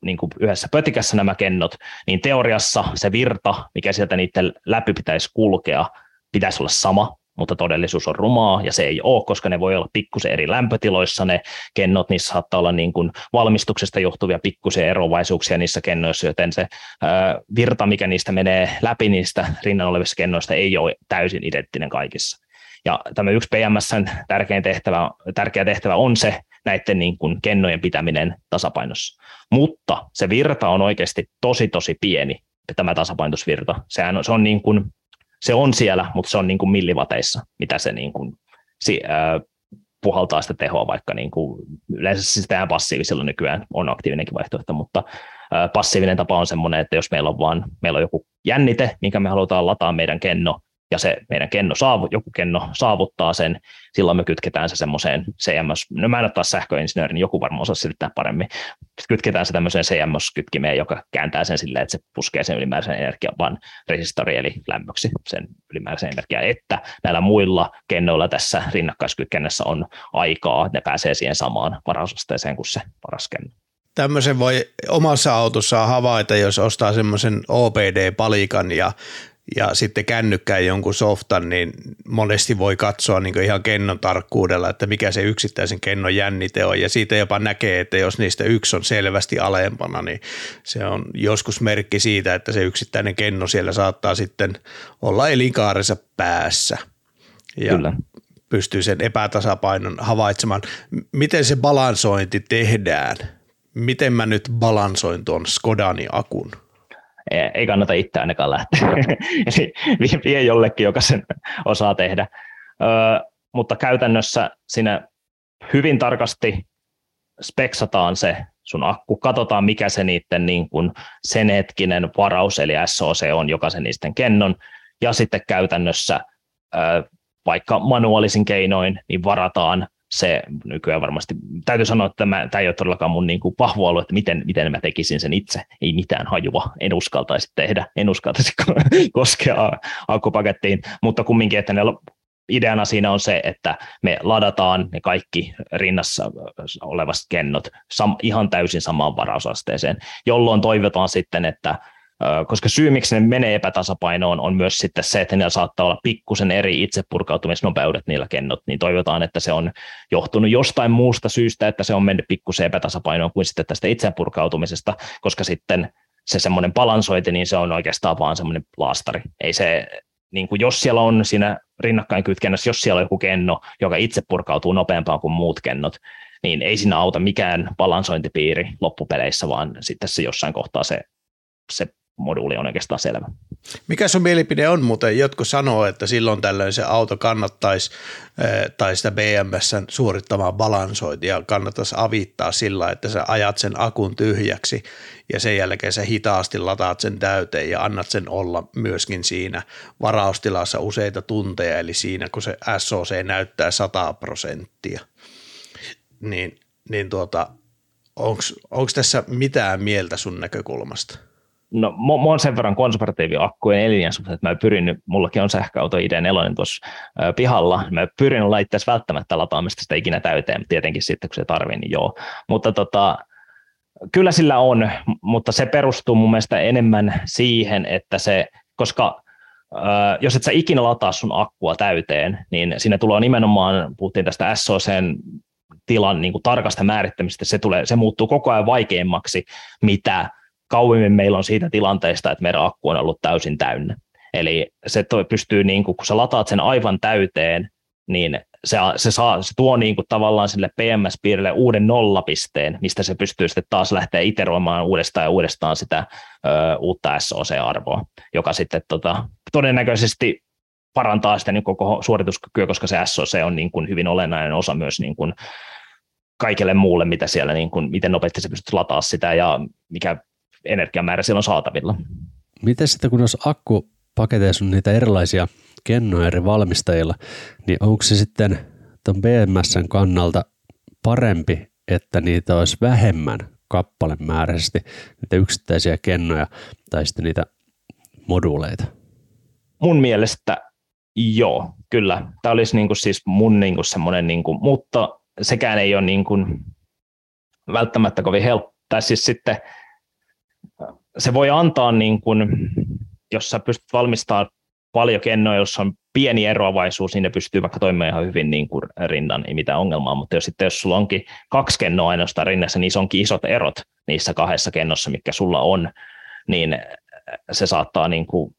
niin kuin yhdessä pötikässä nämä kennot, niin teoriassa se virta, mikä sieltä niiden läpi pitäisi kulkea, pitäisi olla sama, mutta todellisuus on rumaa ja se ei ole, koska ne voi olla pikkusen eri lämpötiloissa ne kennot, niissä saattaa olla niin kuin valmistuksesta johtuvia pikkusen erovaisuuksia niissä kennoissa, joten se virta, mikä niistä menee läpi niistä rinnan olevissa kennoista ei ole täysin identtinen kaikissa. Ja tämä yksi PMSn tärkein tehtävä, tärkeä tehtävä on se näiden niin kuin kennojen pitäminen tasapainossa. Mutta se virta on oikeasti tosi tosi pieni, tämä tasapainotusvirta. Sehän on, se on niin kuin se on siellä, mutta se on niin kuin millivateissa, mitä se niin kuin, si, ää, puhaltaa sitä tehoa, vaikka niin kuin, yleensä siis tehdään passiivisella nykyään, on aktiivinenkin vaihtoehto, mutta ää, passiivinen tapa on semmoinen, että jos meillä on vaan, meillä on joku jännite, minkä me halutaan lataa meidän kenno, ja se meidän kenno saavu, joku kenno saavuttaa sen, silloin me kytketään se semmoiseen CMS, no mä en ole taas sähköinsinööri, niin joku varmaan osaa selittää paremmin, kytketään se tämmöiseen CMS-kytkimeen, joka kääntää sen silleen, että se puskee sen ylimääräisen energian vaan resistori eli lämmöksi sen ylimääräisen energian, että näillä muilla kennoilla tässä rinnakkaiskytkennässä on aikaa, että ne pääsee siihen samaan varausasteeseen kuin se paras kenno. Tämmöisen voi omassa autossa havaita, jos ostaa semmoisen OPD-palikan ja ja sitten kännykkään jonkun softan, niin monesti voi katsoa niin ihan kennon tarkkuudella, että mikä se yksittäisen kennon jännite on. Ja siitä jopa näkee, että jos niistä yksi on selvästi alempana, niin se on joskus merkki siitä, että se yksittäinen kenno siellä saattaa sitten olla elinkaarensa päässä. Ja Kyllä. pystyy sen epätasapainon havaitsemaan. Miten se balansointi tehdään? Miten mä nyt balansoin tuon Skodani akun? Ei kannata itse ainakaan lähteä. (laughs) Eli vie jollekin, joka sen osaa tehdä. Ö, mutta käytännössä siinä hyvin tarkasti speksataan se sun akku, katsotaan mikä se niiden niin kuin sen hetkinen varaus, eli SOC on jokaisen niisten kennon, ja sitten käytännössä ö, vaikka manuaalisin keinoin, niin varataan se nykyään varmasti, täytyy sanoa, että tämä, tämä ei ole todellakaan mun niin kuin vahvo alue, että miten, miten mä tekisin sen itse, ei mitään hajua, en uskaltaisi tehdä, en uskaltaisi (laughs) koskea akkupakettiin, mutta kumminkin, että ne ideana siinä on se, että me ladataan ne kaikki rinnassa olevat kennot ihan täysin samaan varausasteeseen, jolloin toivotaan sitten, että koska syy, miksi ne menee epätasapainoon, on myös sitten se, että niillä saattaa olla pikkusen eri itsepurkautumisnopeudet niillä kennot, niin toivotaan, että se on johtunut jostain muusta syystä, että se on mennyt pikkusen epätasapainoon kuin sitten tästä itsepurkautumisesta, koska sitten se semmoinen balansointi, niin se on oikeastaan vaan semmoinen laastari. Ei se, niin kuin jos siellä on siinä rinnakkain kytkennässä, jos siellä on joku kenno, joka itse purkautuu nopeampaan kuin muut kennot, niin ei siinä auta mikään balansointipiiri loppupeleissä, vaan sitten se jossain kohtaa se, se moduuli on oikeastaan selvä. Mikä sun mielipide on muuten? Jotkut sanoo, että silloin tällöin se auto kannattaisi tai sitä BMSn suorittamaa balansointia kannattaisi avittaa sillä, että sä ajat sen akun tyhjäksi ja sen jälkeen sä hitaasti lataat sen täyteen ja annat sen olla myöskin siinä varaustilassa useita tunteja, eli siinä kun se SOC näyttää 100 prosenttia. Niin, niin tuota, onko tässä mitään mieltä sun näkökulmasta? No, mä oon sen verran konservatiivi akkujen elinjän että mä pyrin, mullakin on sähköauto ID4 tuossa pihalla, mä pyrin laitteessa välttämättä lataamista sitä ikinä täyteen, mutta tietenkin sitten kun se tarvii, niin joo. Mutta tota, kyllä sillä on, mutta se perustuu mun mielestä enemmän siihen, että se, koska jos et sä ikinä lataa sun akkua täyteen, niin siinä tulee nimenomaan, puhuttiin tästä SOCn tilan niin kuin tarkasta määrittämistä, se, tulee, se muuttuu koko ajan vaikeammaksi, mitä kauemmin meillä on siitä tilanteesta, että meidän akku on ollut täysin täynnä. Eli se toi pystyy, niin kuin, kun sä lataat sen aivan täyteen, niin se, se, saa, se tuo niin kuin tavallaan sille PMS-piirille uuden nollapisteen, mistä se pystyy sitten taas lähteä iteroimaan uudestaan ja uudestaan sitä ö, uutta SOC-arvoa, joka sitten tota, todennäköisesti parantaa sitä niin koko suorituskykyä, koska se SOC on niin kuin hyvin olennainen osa myös niin kuin kaikelle muulle, mitä siellä, niin kuin, miten nopeasti se pystyt lataa sitä ja mikä energiamäärä siellä on saatavilla. Miten sitten, kun jos akkupaketeissa on niitä erilaisia kennoja eri valmistajilla, niin onko se sitten että on BMSn kannalta parempi, että niitä olisi vähemmän kappalemääräisesti, niitä yksittäisiä kennoja tai sitten niitä moduuleita? Mun mielestä joo, kyllä. Tämä olisi niin kuin siis mun niin kuin semmoinen, niin kuin, mutta sekään ei ole niin kuin välttämättä kovin helppo. Tai siis sitten se voi antaa, niin kuin, jos sä pystyt valmistamaan paljon kennoja, jos on pieni eroavaisuus, niin ne pystyy vaikka toimimaan ihan hyvin niin kuin rinnan, ei mitään ongelmaa, mutta jos, sitten, jos sulla onkin kaksi kennoa ainoastaan rinnassa, niin se onkin isot erot niissä kahdessa kennossa, mikä sulla on, niin se saattaa niin kuin,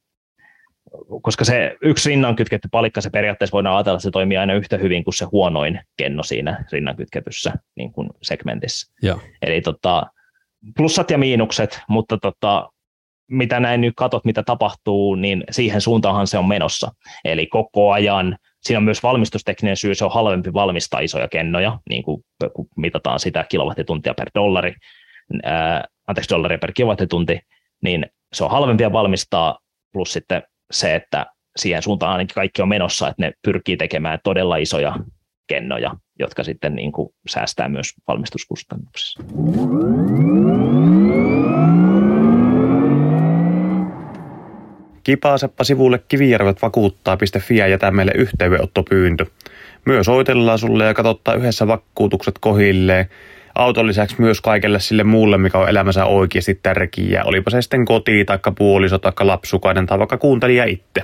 koska se yksi rinnan kytketty palikka, se periaatteessa voidaan ajatella, että se toimii aina yhtä hyvin kuin se huonoin kenno siinä rinnan kytketyssä niin kuin segmentissä. Joo. Eli tota, plussat ja miinukset, mutta tota, mitä näin nyt katot, mitä tapahtuu, niin siihen suuntaanhan se on menossa. Eli koko ajan, siinä on myös valmistustekninen syy, se on halvempi valmistaa isoja kennoja, niin kuin kun mitataan sitä kilowattituntia per dollari, ää, anteeksi dollaria per kilowattitunti, niin se on halvempia valmistaa, plus sitten se, että siihen suuntaan ainakin kaikki on menossa, että ne pyrkii tekemään todella isoja kennoja, jotka sitten niin kuin säästää myös valmistuskustannuksissa. Kipaasepa sivulle kivijärvet vakuuttaa.fi ja jätä meille yhteydenottopyyntö. Myös oitellaan sulle ja katsottaa yhdessä vakuutukset kohilleen. Auton lisäksi myös kaikelle sille muulle, mikä on elämänsä oikeasti tärkeää. Olipa se sitten koti, taikka puoliso, taikka lapsukainen tai vaikka kuuntelija itse.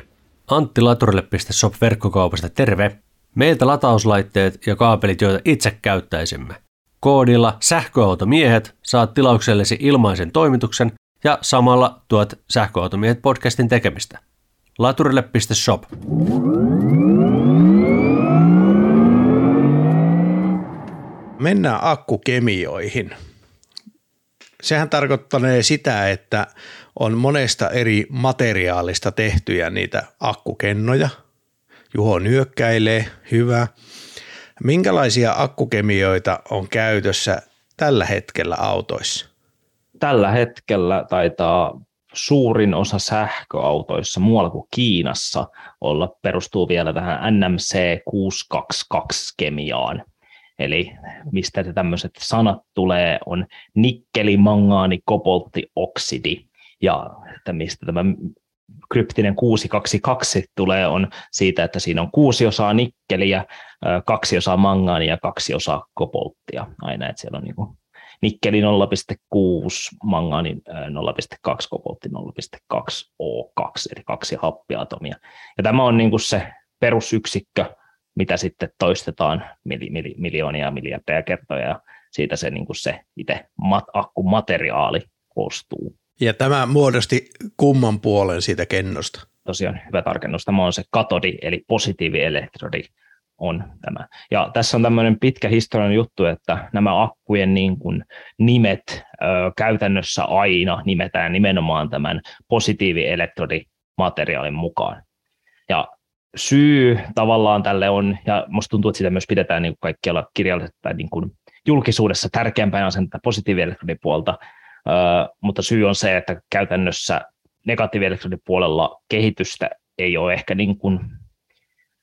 Antti Laturille.shop verkkokaupasta terve. Meiltä latauslaitteet ja kaapelit, joita itse käyttäisimme. Koodilla sähköautomiehet saat tilauksellesi ilmaisen toimituksen ja samalla tuot sähköautomiehet podcastin tekemistä. Laturille.shop. Mennään akkukemioihin. Sehän tarkoittaa sitä, että on monesta eri materiaalista tehtyjä niitä akkukennoja. Juho nyökkäilee, hyvä. Minkälaisia akkukemioita on käytössä tällä hetkellä autoissa? tällä hetkellä taitaa suurin osa sähköautoissa muualla kuin Kiinassa olla, perustuu vielä tähän NMC 622-kemiaan. Eli mistä tämmöiset sanat tulee, on nikkeli, mangaani, koboltti, oksidi. Ja että mistä tämä kryptinen 622 tulee, on siitä, että siinä on kuusi osaa nikkeliä, kaksi osaa mangaania ja kaksi osaa kobolttia. Aina, että siellä on niin nikkeli 0,6, mangani 0,2, koboltti 0,2, O2, eli kaksi happiatomia. Ja tämä on niin kuin se perusyksikkö, mitä sitten toistetaan mili, mili, miljoonia ja miljardeja kertoja, ja siitä se, niin kuin se itse mat, akkumateriaali koostuu. Ja tämä muodosti kumman puolen siitä kennosta? Tosiaan hyvä tarkennus. Tämä on se katodi, eli positiivielektrodi, on tämä. Ja tässä on tämmöinen pitkä historiallinen juttu, että nämä akkujen niin kuin nimet ö, käytännössä aina nimetään nimenomaan tämän positiivielektrodemateriaalin mukaan. Ja syy tavallaan tälle on, ja musta tuntuu, että sitä myös pidetään niin kuin kaikkialla kirjallisessa tai niin kuin julkisuudessa tärkeämpänä on sen positiivielektrodin ö, mutta syy on se, että käytännössä negatiivielektrodin puolella kehitystä ei ole ehkä niin kuin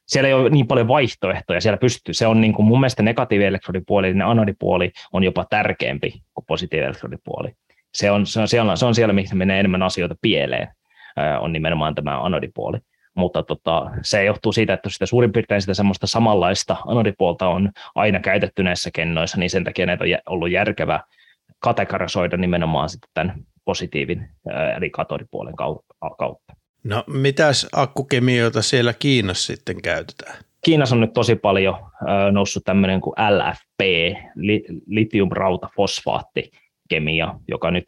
siellä ei ole niin paljon vaihtoehtoja, siellä pystyy, se on niin kuin mun mielestä negatiivielektrodipuoli, niin anodipuoli on jopa tärkeämpi kuin positiivielektrodipuoli. Se on, se on, siellä, se on siellä, missä menee enemmän asioita pieleen, on nimenomaan tämä anodipuoli. Mutta tota, se johtuu siitä, että sitä suurin piirtein sitä semmoista samanlaista anodipuolta on aina käytetty näissä kennoissa, niin sen takia näitä on ollut järkevä kategorisoida nimenomaan sitten tämän positiivin eli katodipuolen kautta. No mitäs akkukemioita siellä Kiinassa sitten käytetään? Kiinassa on nyt tosi paljon noussut tämmöinen kuin LFP, litium-rauta-fosfaattikemia, joka nyt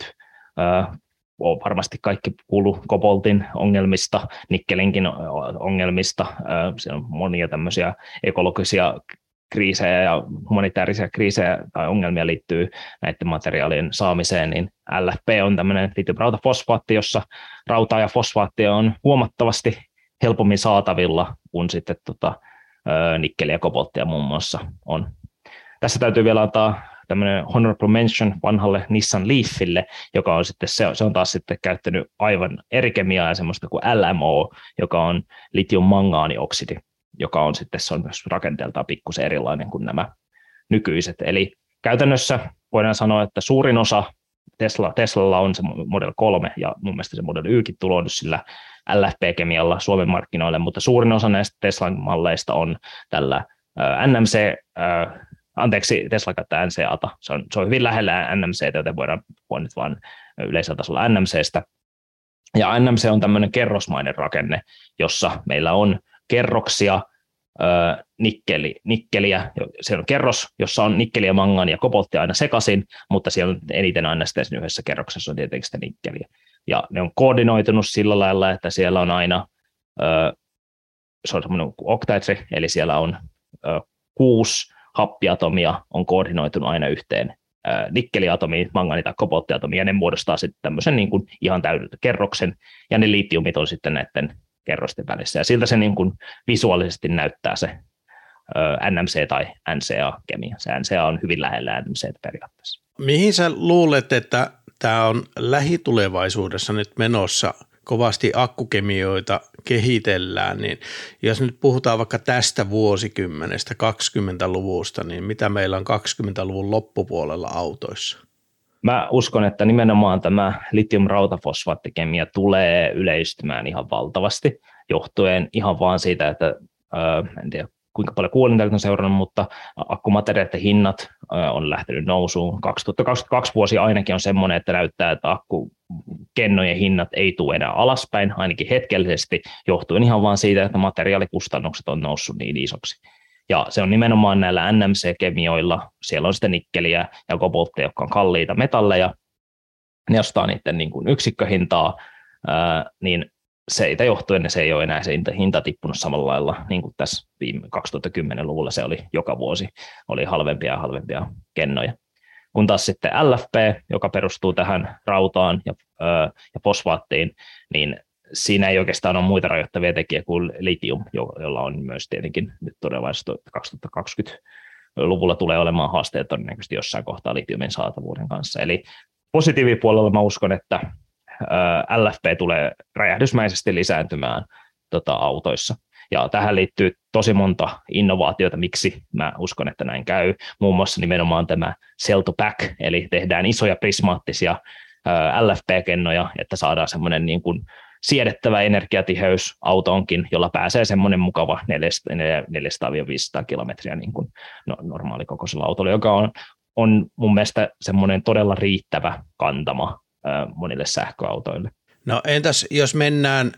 on varmasti kaikki kuulu koboltin ongelmista, nikkelinkin ongelmista. Siellä on monia tämmöisiä ekologisia kriisejä ja humanitaarisia kriisejä tai ongelmia liittyy näiden materiaalien saamiseen, niin LFP on tämmöinen litium-rautafosfaatti, jossa rautaa ja fosfaattia on huomattavasti helpommin saatavilla kuin sitten tota, nikkeliä ja kobolttia muun muassa on. Tässä täytyy vielä antaa tämmöinen honorable mention vanhalle Nissan Leafille, joka on sitten, se, se on taas sitten käyttänyt aivan eri kemiaa ja semmoista kuin LMO, joka on litium-mangaanioksidi, joka on sitten se on myös rakenteeltaan pikkusen erilainen kuin nämä nykyiset. Eli käytännössä voidaan sanoa, että suurin osa Tesla, Teslalla on se Model 3 ja mun mielestä se Model Ykin tullut sillä LFP-kemialla Suomen markkinoille, mutta suurin osa näistä Teslan malleista on tällä NMC, anteeksi, Tesla käyttää NCAta, se on, se on hyvin lähellä NMC, joten voidaan puhua nyt vain yleisellä tasolla NMCstä. Ja NMC on tämmöinen kerrosmainen rakenne, jossa meillä on kerroksia, nikkeli, nikkeliä, se on kerros, jossa on nikkeliä, mangan ja kobolttia aina sekaisin, mutta siellä on eniten aina sitten yhdessä kerroksessa on tietenkin sitä nikkeliä. Ja ne on koordinoitunut sillä lailla, että siellä on aina, se on semmoinen oktaetri, eli siellä on kuusi happiatomia on koordinoitunut aina yhteen nikkeliatomiin, mangani- tai kobolttiatomiin, ja ne muodostaa sitten tämmöisen niin kuin ihan täydeltä kerroksen, ja ne litiumit on sitten näiden kerrosten välissä, ja siltä se niin kuin visuaalisesti näyttää se NMC tai NCA-kemia. Se NCA on hyvin lähellä NMC periaatteessa. Mihin sä luulet, että tämä on lähitulevaisuudessa nyt menossa – kovasti akkukemioita kehitellään, niin jos nyt puhutaan vaikka tästä vuosikymmenestä, 20-luvusta, niin mitä meillä on 20-luvun loppupuolella autoissa? Mä uskon, että nimenomaan tämä litium-rautafosfaattikemia tulee yleistymään ihan valtavasti, johtuen ihan vaan siitä, että en tiedä kuinka paljon kuulintelit on seurannut, mutta akkumateriaalien hinnat on lähtenyt nousuun. 2022 vuosi ainakin on semmoinen, että näyttää, että akkukennojen hinnat ei tule enää alaspäin, ainakin hetkellisesti, johtuen ihan vain siitä, että materiaalikustannukset on noussut niin isoksi. Ja se on nimenomaan näillä NMC-kemioilla, siellä on sitten nikkeliä ja koboltteja, jotka on kalliita metalleja, ne ostaa niiden niin kuin yksikköhintaa, niin seitä johtuen se ei ole enää se hinta, tippunut samalla lailla, niin kuin tässä viime 2010-luvulla se oli joka vuosi, oli halvempia ja halvempia kennoja. Kun taas sitten LFP, joka perustuu tähän rautaan ja, öö, ja fosfaattiin, niin siinä ei oikeastaan ole muita rajoittavia tekijä kuin litium, jolla on myös tietenkin nyt todellisuudessa 2020-luvulla tulee olemaan haasteet todennäköisesti jossain kohtaa litiumin saatavuuden kanssa. Eli positiivipuolella mä uskon, että LFP tulee räjähdysmäisesti lisääntymään tota, autoissa. Ja tähän liittyy tosi monta innovaatiota, miksi mä uskon, että näin käy. Muun muassa nimenomaan tämä cell to pack, eli tehdään isoja prismaattisia LFP-kennoja, että saadaan semmoinen niin kuin siedettävä energiatiheys autoonkin, jolla pääsee semmoinen mukava 400-500 kilometriä niin kuin no, normaalikokoisella autolla, joka on, on mun mielestä semmoinen todella riittävä kantama monille sähköautoille. No entäs jos mennään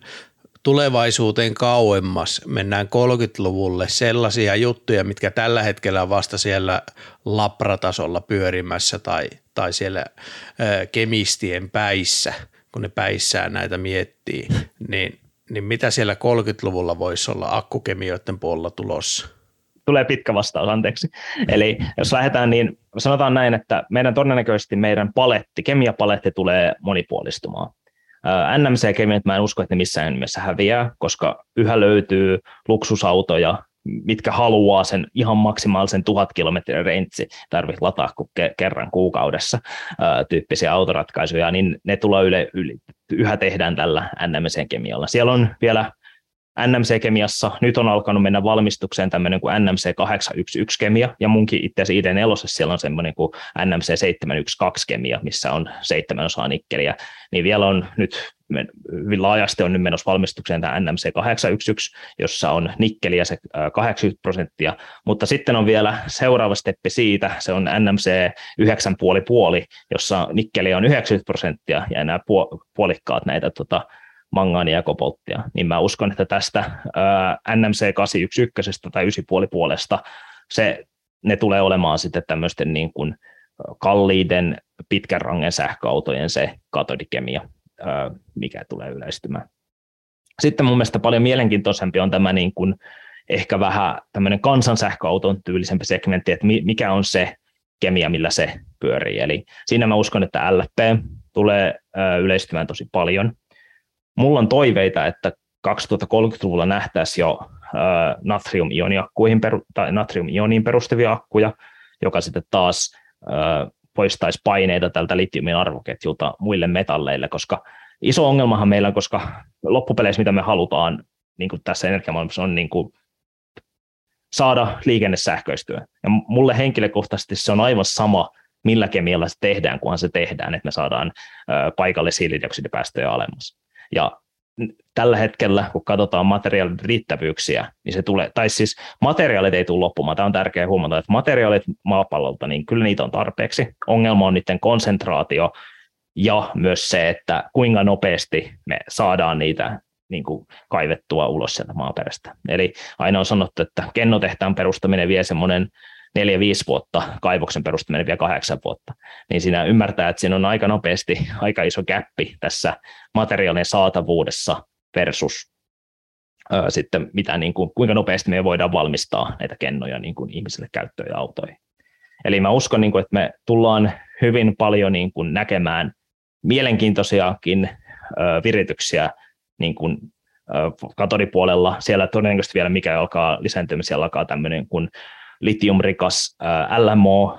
tulevaisuuteen kauemmas, mennään 30-luvulle sellaisia juttuja, mitkä tällä hetkellä on vasta siellä labratasolla pyörimässä tai, tai siellä ö, kemistien päissä, kun ne päissään näitä miettii, (laughs) niin, niin mitä siellä 30-luvulla voisi olla akkukemioiden puolella tulossa? tulee pitkä vastaus, anteeksi. Eli jos lähdetään, niin sanotaan näin, että meidän todennäköisesti meidän paletti, kemiapaletti tulee monipuolistumaan. NMC-kemiat mä en usko, että ne missään nimessä häviää, koska yhä löytyy luksusautoja, mitkä haluaa sen ihan maksimaalisen tuhat kilometrin reintsi, tarvitse lataa kuin ke- kerran kuukaudessa ää, tyyppisiä autoratkaisuja, niin ne tulee yle, yle, yhä tehdään tällä NMC-kemialla. Siellä on vielä NMC-kemiassa nyt on alkanut mennä valmistukseen tämmöinen kuin NMC 811 kemia, ja munkin itse asiassa ID4 siellä on semmoinen kuin NMC 712 kemia, missä on seitsemän osaa nikkeliä, niin vielä on nyt laajasti on nyt menossa valmistukseen tämä NMC 811, jossa on nikkeliä se 80 prosenttia, mutta sitten on vielä seuraava steppi siitä, se on NMC 9,5, jossa nikkeliä on 90 prosenttia ja nämä puolikkaat näitä tota, mangaania ja kobolttia, niin mä uskon, että tästä ää, NMC 811 tai 9,5 puolesta se, ne tulee olemaan sitten tämmöisten niin kuin kalliiden pitkän rangen sähköautojen se katodikemia, ää, mikä tulee yleistymään. Sitten mun mielestä paljon mielenkiintoisempi on tämä niin kuin ehkä vähän tämmöinen kansansähköauton tyylisempi segmentti, että mikä on se kemia, millä se pyörii. Eli siinä mä uskon, että LFP tulee yleistymään tosi paljon. Mulla on toiveita, että 2030-luvulla nähtäisiin jo natrium-ioniakkuihin tai natrium-ioniin perustuvia akkuja, joka sitten taas poistaisi paineita tältä litiumin arvoketjulta muille metalleille, koska iso ongelmahan meillä on, koska loppupeleissä mitä me halutaan niin kuin tässä energiamaailmassa on niin kuin saada liikenne sähköistyä. Ja mulle henkilökohtaisesti se on aivan sama, millä kemialla se tehdään, kunhan se tehdään, että me saadaan paikallisia hiilidioksidipäästöjä alemmas. Ja tällä hetkellä, kun katsotaan materiaalin riittävyyksiä, niin se tulee, tai siis materiaalit ei tule loppumaan. Tämä on tärkeää huomata, että materiaalit maapallolta, niin kyllä niitä on tarpeeksi. Ongelma on niiden konsentraatio ja myös se, että kuinka nopeasti me saadaan niitä niin kuin kaivettua ulos sieltä maaperästä. Eli aina on sanottu, että kennotehtaan perustaminen vie semmoinen neljä, viisi vuotta, kaivoksen perustaminen vielä kahdeksan vuotta, niin siinä ymmärtää, että siinä on aika nopeasti (laughs) aika iso käppi tässä materiaalien saatavuudessa versus ää, sitten mitä, niin kuin, kuinka nopeasti me voidaan valmistaa näitä kennoja niin kuin ihmisille käyttöön ja autoihin. Eli mä uskon, niin kuin, että me tullaan hyvin paljon niin kuin näkemään mielenkiintoisiakin ää, virityksiä niin kuin, katodipuolella. Siellä todennäköisesti vielä mikä alkaa lisääntymään, siellä alkaa tämmöinen kuin litiumrikas LMO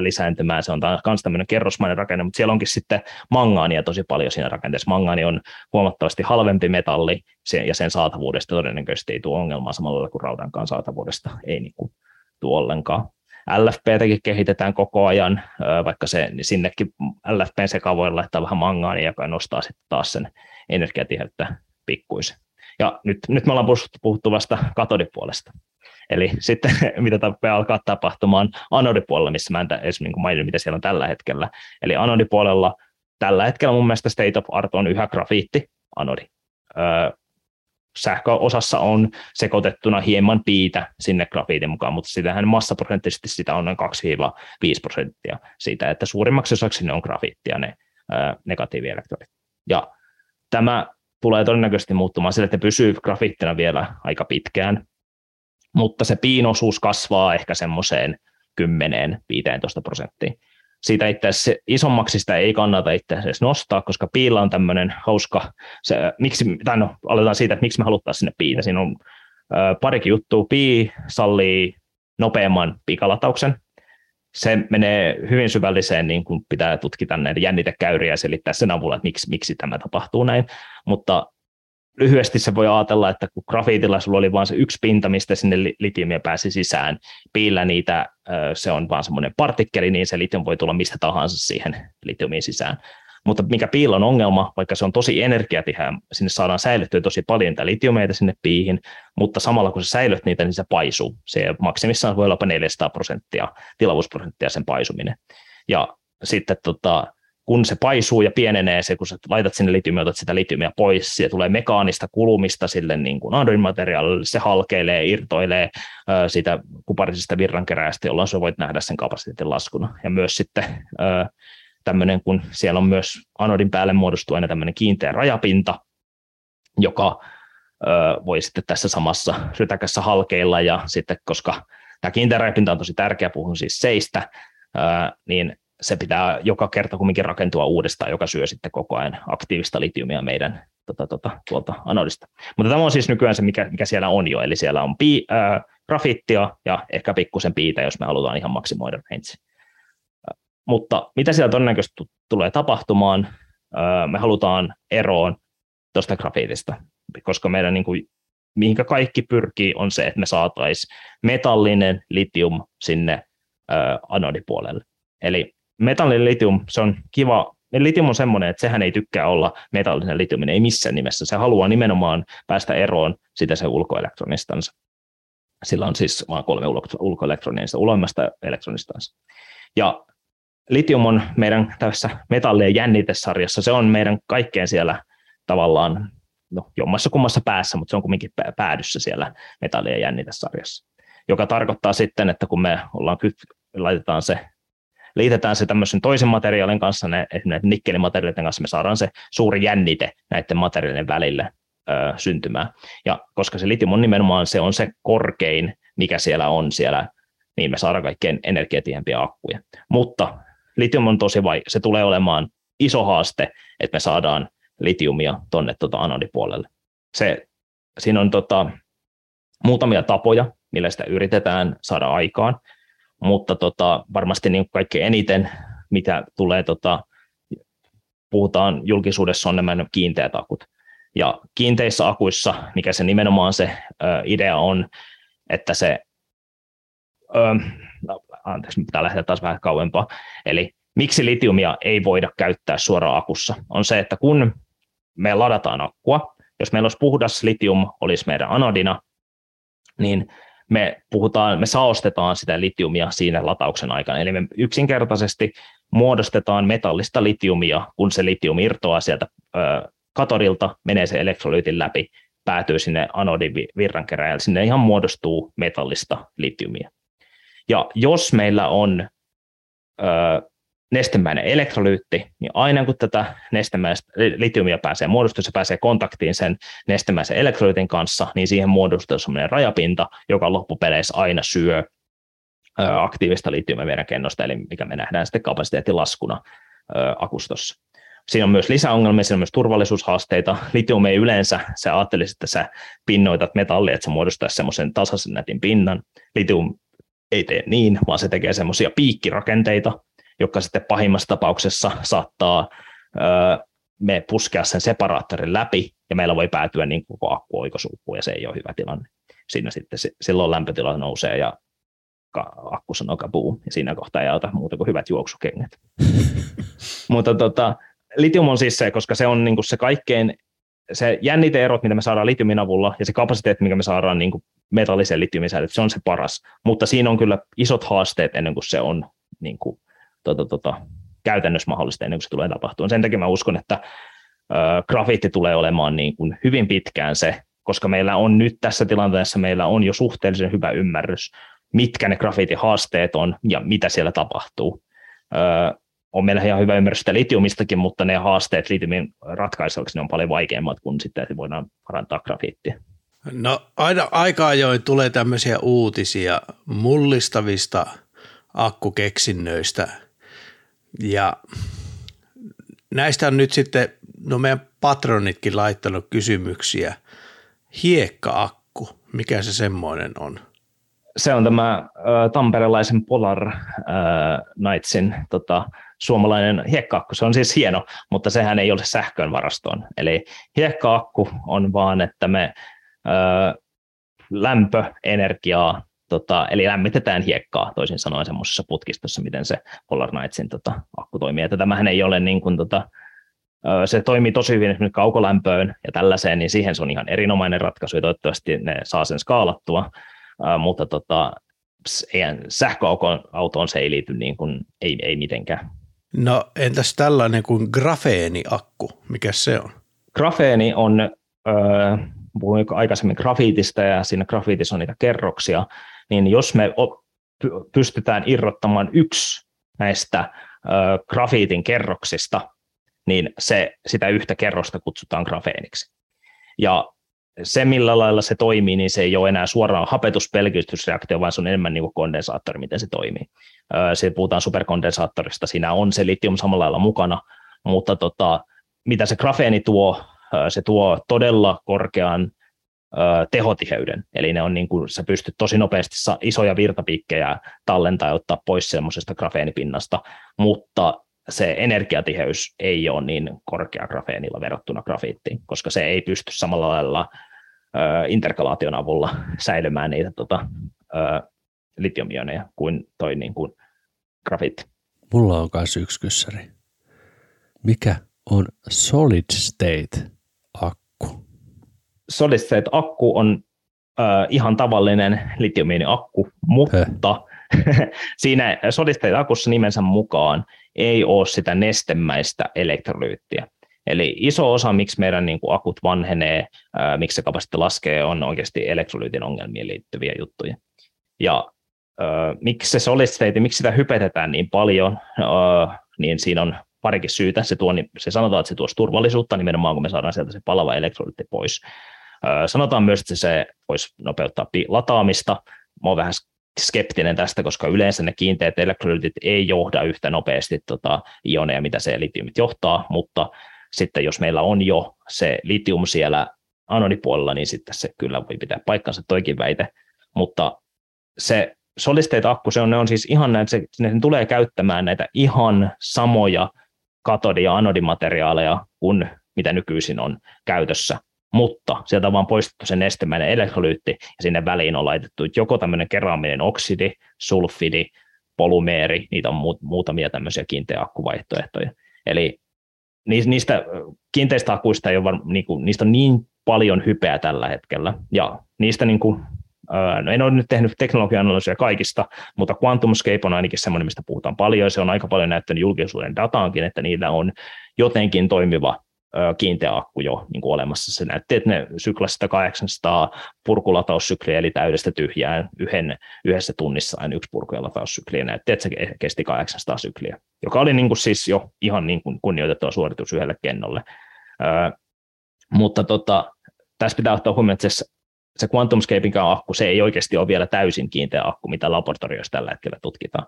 lisääntymään. Se on myös tämmöinen kerrosmainen rakenne, mutta siellä onkin sitten mangaania tosi paljon siinä rakenteessa. Mangaani on huomattavasti halvempi metalli ja sen saatavuudesta todennäköisesti ei tule ongelmaa samalla kuin raudankaan saatavuudesta ei niin kuin tule ollenkaan. LFPtäkin kehitetään koko ajan, vaikka se niin sinnekin LFPn voi laittaa vähän mangaania, joka nostaa sitten taas sen energiatiheyttä pikkuisen. Ja nyt, nyt me ollaan puhuttu vasta katodipuolesta. Eli sitten (laughs) mitä tapaa alkaa tapahtumaan anodipuolella, missä mä en edes niin maininnut, mitä siellä on tällä hetkellä. Eli anodipuolella tällä hetkellä mun mielestä state of art on yhä grafiitti anodi. Öö, sähköosassa on sekoitettuna hieman piitä sinne grafiitin mukaan, mutta sitähän massaprosenttisesti sitä on noin 2-5 prosenttia siitä, että suurimmaksi osaksi ne on grafiittia ne öö, negatiivielektrodit. Ja tämä tulee todennäköisesti muuttumaan sille, että ne pysyy grafiittina vielä aika pitkään, mutta se piinosuus kasvaa ehkä semmoiseen 10-15 prosenttiin. Siitä itse asiassa isommaksi sitä ei kannata itse asiassa nostaa, koska piillä on tämmöinen hauska, se, miksi, tai no, aletaan siitä, että miksi me halutaan sinne piitä. Siinä on ö, parikin juttua. Pii sallii nopeamman pikalatauksen. Se menee hyvin syvälliseen, niin kuin pitää tutkita näitä jännitekäyriä ja selittää sen avulla, että miksi, miksi tämä tapahtuu näin. Mutta lyhyesti se voi ajatella, että kun grafiitilla sulla oli vain se yksi pinta, mistä sinne litiumia pääsi sisään, piillä niitä, se on vaan semmoinen partikkeli, niin se litium voi tulla mistä tahansa siihen litiumiin sisään. Mutta mikä piillä on ongelma, vaikka se on tosi energiatiheä, sinne saadaan säilyttyä tosi paljon niitä litiumeita sinne piihin, mutta samalla kun sä säilyt niitä, niin se paisuu. Se maksimissaan voi olla jopa 400 prosenttia, tilavuusprosenttia sen paisuminen. Ja sitten tota, kun se paisuu ja pienenee se, kun sä laitat sinne litiumia, otat sitä litiumia pois, siitä tulee mekaanista kulumista sille niin kuin Android-materiaalille, se halkeilee, irtoilee ö, sitä kuparisesta virrankeräistä, jolloin sä voit nähdä sen kapasiteetin laskuna. Ja myös sitten ö, tämmöinen, kun siellä on myös anodin päälle muodostuu aina tämmöinen kiinteä rajapinta, joka ö, voi sitten tässä samassa rytäkässä halkeilla, ja sitten koska tämä kiinteä rajapinta on tosi tärkeä, puhun siis seistä, ö, niin se pitää joka kerta kumminkin rakentua uudestaan, joka syö sitten koko ajan aktiivista litiumia meidän tota, tota, tuolta anodista. Mutta tämä on siis nykyään se, mikä, mikä siellä on jo, eli siellä on pi, äh, grafittia ja ehkä pikkusen piitä, jos me halutaan ihan maksimoida range. Mutta mitä siellä todennäköisesti tulee tapahtumaan, äh, me halutaan eroon tuosta grafiitista, koska meidän niin kuin, mihinkä kaikki pyrkii on se, että me saataisiin metallinen litium sinne äh, anodipuolelle. Eli metallinen litium, se on kiva, litium on semmoinen, että sehän ei tykkää olla metallinen litium, ei missään nimessä. Se haluaa nimenomaan päästä eroon sitä se ulkoelektronistansa. Sillä on siis vain kolme ulkoelektronia uloimmasta elektronistansa. Ja litium on meidän tässä metallien jännitesarjassa, se on meidän kaikkeen siellä tavallaan no, jommassa kummassa päässä, mutta se on kuitenkin päädyssä siellä metallien jännitesarjassa, joka tarkoittaa sitten, että kun me ollaan laitetaan se liitetään se tämmöisen toisen materiaalin kanssa, ne, näiden nikkelimateriaalien kanssa me saadaan se suuri jännite näiden materiaalien välille ö, syntymään. Ja koska se litium on nimenomaan se on se korkein, mikä siellä on siellä, niin me saadaan kaikkein energiatiempiä akkuja. Mutta litium on tosi vai, se tulee olemaan iso haaste, että me saadaan litiumia tuonne tuota anodipuolelle. Se, siinä on tota, muutamia tapoja, millä sitä yritetään saada aikaan mutta tota, varmasti niin kaikkein eniten, mitä tulee, tota, puhutaan julkisuudessa, on nämä kiinteät akut. Ja kiinteissä akuissa, mikä se nimenomaan se ö, idea on, että se öö, anteeksi, pitää lähteä taas vähän kauempaa. Eli miksi litiumia ei voida käyttää suoraan akussa, on se, että kun me ladataan akkua, jos meillä olisi puhdas litium, olisi meidän anodina, niin me puhutaan, me saostetaan sitä litiumia siinä latauksen aikana. Eli me yksinkertaisesti muodostetaan metallista litiumia, kun se litium irtoaa sieltä ö, menee se elektrolyytin läpi, päätyy sinne anodin virrankeräjälle, sinne ihan muodostuu metallista litiumia. Ja jos meillä on ö, nestemäinen elektrolyytti, niin aina kun tätä nestemäistä litiumia pääsee muodostumaan, se pääsee kontaktiin sen nestemäisen elektrolyytin kanssa, niin siihen muodostuu sellainen rajapinta, joka loppupeleissä aina syö aktiivista litiumia meidän kennosta, eli mikä me nähdään sitten kapasiteettilaskuna akustossa. Siinä on myös lisäongelmia, siinä on myös turvallisuushaasteita. Litium ei yleensä, sä ajattelisit, että sä pinnoitat metallia, että se muodostaisi semmoisen tasaisen nätin pinnan. Litium ei tee niin, vaan se tekee semmoisia piikkirakenteita, jotka sitten pahimmassa tapauksessa saattaa me puskea sen separaattorin läpi, ja meillä voi päätyä niin koko akku oikosulkuun, ja se ei ole hyvä tilanne. Siinä sitten silloin lämpötila nousee, ja akku sanoo kabuu, ja siinä kohtaa ei auta muuta kuin hyvät juoksukengät. (laughs) Mutta tota, litium on siis se, koska se on niin kuin se kaikkein se jänniteerot, mitä me saadaan litiumin avulla, ja se kapasiteetti, mikä me saadaan niin kuin metallisen litiumin se on se paras. Mutta siinä on kyllä isot haasteet ennen kuin se on niin kuin, tota, tota, käytännössä mahdollista ennen kuin se tulee tapahtumaan. Sen takia mä uskon, että ö, grafiitti tulee olemaan niin kuin hyvin pitkään se, koska meillä on nyt tässä tilanteessa, meillä on jo suhteellisen hyvä ymmärrys, mitkä ne grafiittihaasteet on ja mitä siellä tapahtuu. Ö, on meillä ihan hyvä ymmärrys sitä litiumistakin, mutta ne haasteet litiumin ratkaisuksi ne on paljon vaikeammat kuin sitten, että voidaan parantaa grafiittia. No aina aika ajoin tulee tämmöisiä uutisia mullistavista akkukeksinnöistä ja näistä on nyt sitten, no meidän patronitkin laittanut kysymyksiä. Hiekka-akku, mikä se semmoinen on? Se on tämä äh, tamperelaisen Polar äh, Knightsin tota, suomalainen hiekkaakku. Se on siis hieno, mutta sehän ei ole sähkön varastoon. Eli hiekkaakku on vaan, että me ö, lämpöenergiaa, tota, eli lämmitetään hiekkaa toisin sanoen semmoisessa putkistossa, miten se Polar Knightsin tota, akku toimii. Että tämähän ei ole niin kuin, tota, se toimii tosi hyvin esimerkiksi kaukolämpöön ja tällaiseen, niin siihen se on ihan erinomainen ratkaisu ja toivottavasti ne saa sen skaalattua, mutta tota, sähköautoon se ei liity niin kuin, ei, ei mitenkään. No entäs tällainen kuin grafeeniakku, mikä se on? Grafeeni on, öö, puhuin aikaisemmin grafiitista ja siinä grafiitissa on niitä kerroksia, niin jos me pystytään irrottamaan yksi näistä öö, grafiitin kerroksista, niin se, sitä yhtä kerrosta kutsutaan grafeeniksi. Ja se, millä lailla se toimii, niin se ei ole enää suoraan hapetuspelkistysreaktio, vaan se on enemmän niin kuin kondensaattori, miten se toimii. Se puhutaan superkondensaattorista, siinä on se litium samalla lailla mukana, mutta tota, mitä se grafeeni tuo, se tuo todella korkean tehotiheyden, eli ne on niin kuin, sä pystyt tosi nopeasti isoja virtapiikkejä tallentaa ja ottaa pois semmoisesta grafeenipinnasta, mutta se energiatiheys ei ole niin korkea grafeenilla verrattuna grafiittiin, koska se ei pysty samalla lailla interkalaation avulla säilymään niitä tota, litiumioneja kuin toi niin kuin grafiitti. Mulla on myös yksi kyssäri. Mikä on solid state akku? Solid state akku on äh, ihan tavallinen litiumiiniakku, mutta (laughs) siinä solid state akussa nimensä mukaan ei ole sitä nestemäistä elektrolyyttiä. Eli iso osa, miksi meidän niin kuin akut vanhenee, ää, miksi se kapasiteetti laskee, on oikeasti elektrolyytin ongelmiin liittyviä juttuja. Ja miksi se solid state, miksi sitä hypetetään niin paljon, niin siinä on parikin syytä. Se, tuo, se sanotaan, että se tuo turvallisuutta nimenomaan, kun me saadaan sieltä se palava elektrolyytti pois. Sanotaan myös, että se voisi nopeuttaa lataamista. Mä oon vähän skeptinen tästä, koska yleensä ne kiinteät elektrolyytit ei johda yhtä nopeasti tota ioneja, mitä se litiumit johtaa, mutta sitten jos meillä on jo se litium siellä anodipuolella, niin sitten se kyllä voi pitää paikkansa toikin väite, mutta se solid akku, se on, ne on siis ihan näitä, se, ne tulee käyttämään näitä ihan samoja katodi- ja anodimateriaaleja kuin mitä nykyisin on käytössä. mutta sieltä on vaan poistettu se nestemäinen elektrolyytti ja sinne väliin on laitettu joko tämmöinen keraaminen oksidi, sulfidi, polymeeri, niitä on muutamia tämmöisiä kiinteä akkuvaihtoehtoja. Eli niistä kiinteistä akuista ei ole, niin kuin, niistä on niin paljon hypeä tällä hetkellä, ja niistä niin kuin, no en ole nyt tehnyt teknologia-analyysiä kaikista, mutta QuantumScape on ainakin semmoinen, mistä puhutaan paljon, ja se on aika paljon näyttänyt julkisuuden dataankin, että niillä on jotenkin toimiva kiinteä akku jo niin kuin olemassa. Se näytti, että ne syklasi 800 purkulataussykliä, eli täydestä tyhjään yhden, yhdessä tunnissa aina yksi purku- ja näytti, että se kesti 800 sykliä, joka oli niin kuin siis jo ihan niin kuin kunnioitettava suoritus yhdelle kennolle. Ö, mutta tota, tässä pitää ottaa huomioon, että se, se QuantumScaping akku, se ei oikeasti ole vielä täysin kiinteä akku, mitä laboratorioissa tällä hetkellä tutkitaan.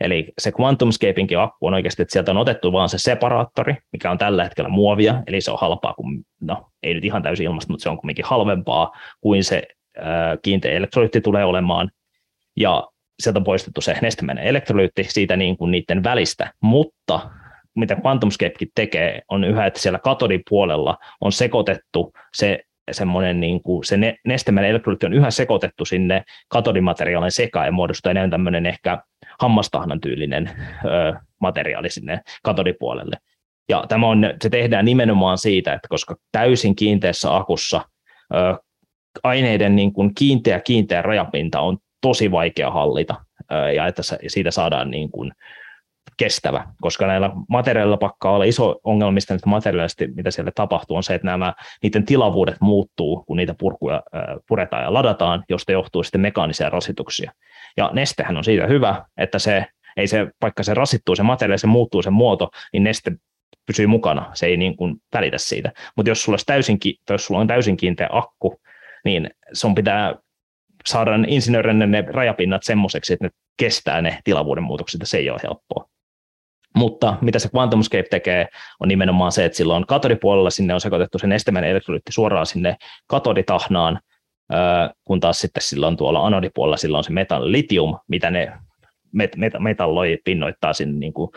Eli se QuantumScapingin akku on oikeasti, että sieltä on otettu vaan se separaattori, mikä on tällä hetkellä muovia, eli se on halpaa kuin, no ei nyt ihan täysin ilmasta, mutta se on kuitenkin halvempaa kuin se äh, kiinteä elektrolyytti tulee olemaan. Ja sieltä on poistettu se nestemäinen elektrolyytti siitä niin kuin niiden välistä, mutta mitä QuantumScapekin tekee, on yhä, että siellä katodipuolella on sekoitettu se semmoinen niin kuin, se ne, nestemäinen elektrolyytti on yhä sekoitettu sinne katodimateriaalin sekaan ja muodostuu enemmän tämmöinen ehkä hammastahnan tyylinen ö, materiaali sinne katodipuolelle. Ja tämä on, se tehdään nimenomaan siitä, että koska täysin kiinteässä akussa ö, aineiden niin kuin kiinteä kiinteä rajapinta on tosi vaikea hallita ö, ja että siitä saadaan niin kuin, kestävä, koska näillä materiaaleilla pakkaa olla iso ongelmista että materiaalisesti, mitä siellä tapahtuu, on se, että nämä, niiden tilavuudet muuttuu, kun niitä purkuja puretaan ja ladataan, josta johtuu sitten mekaanisia rasituksia. Ja nestehän on siitä hyvä, että se, ei se, vaikka se rasittuu se materiaali, se muuttuu se muoto, niin neste pysyy mukana, se ei niin kuin välitä siitä. Mutta jos sulla, jos sulla on täysin kiinteä akku, niin sun pitää saada insinöörinen ne rajapinnat semmoiseksi, että ne kestää ne tilavuuden muutokset, ja se ei ole helppoa. Mutta mitä se QuantumScape tekee, on nimenomaan se, että silloin katodipuolella sinne on sekoitettu se nestemäinen elektrolyytti suoraan sinne katoditahnaan, kun taas sitten silloin tuolla anodipuolella silloin on se metallitium, mitä ne met- met- metalloi pinnoittaa sinne niin kuin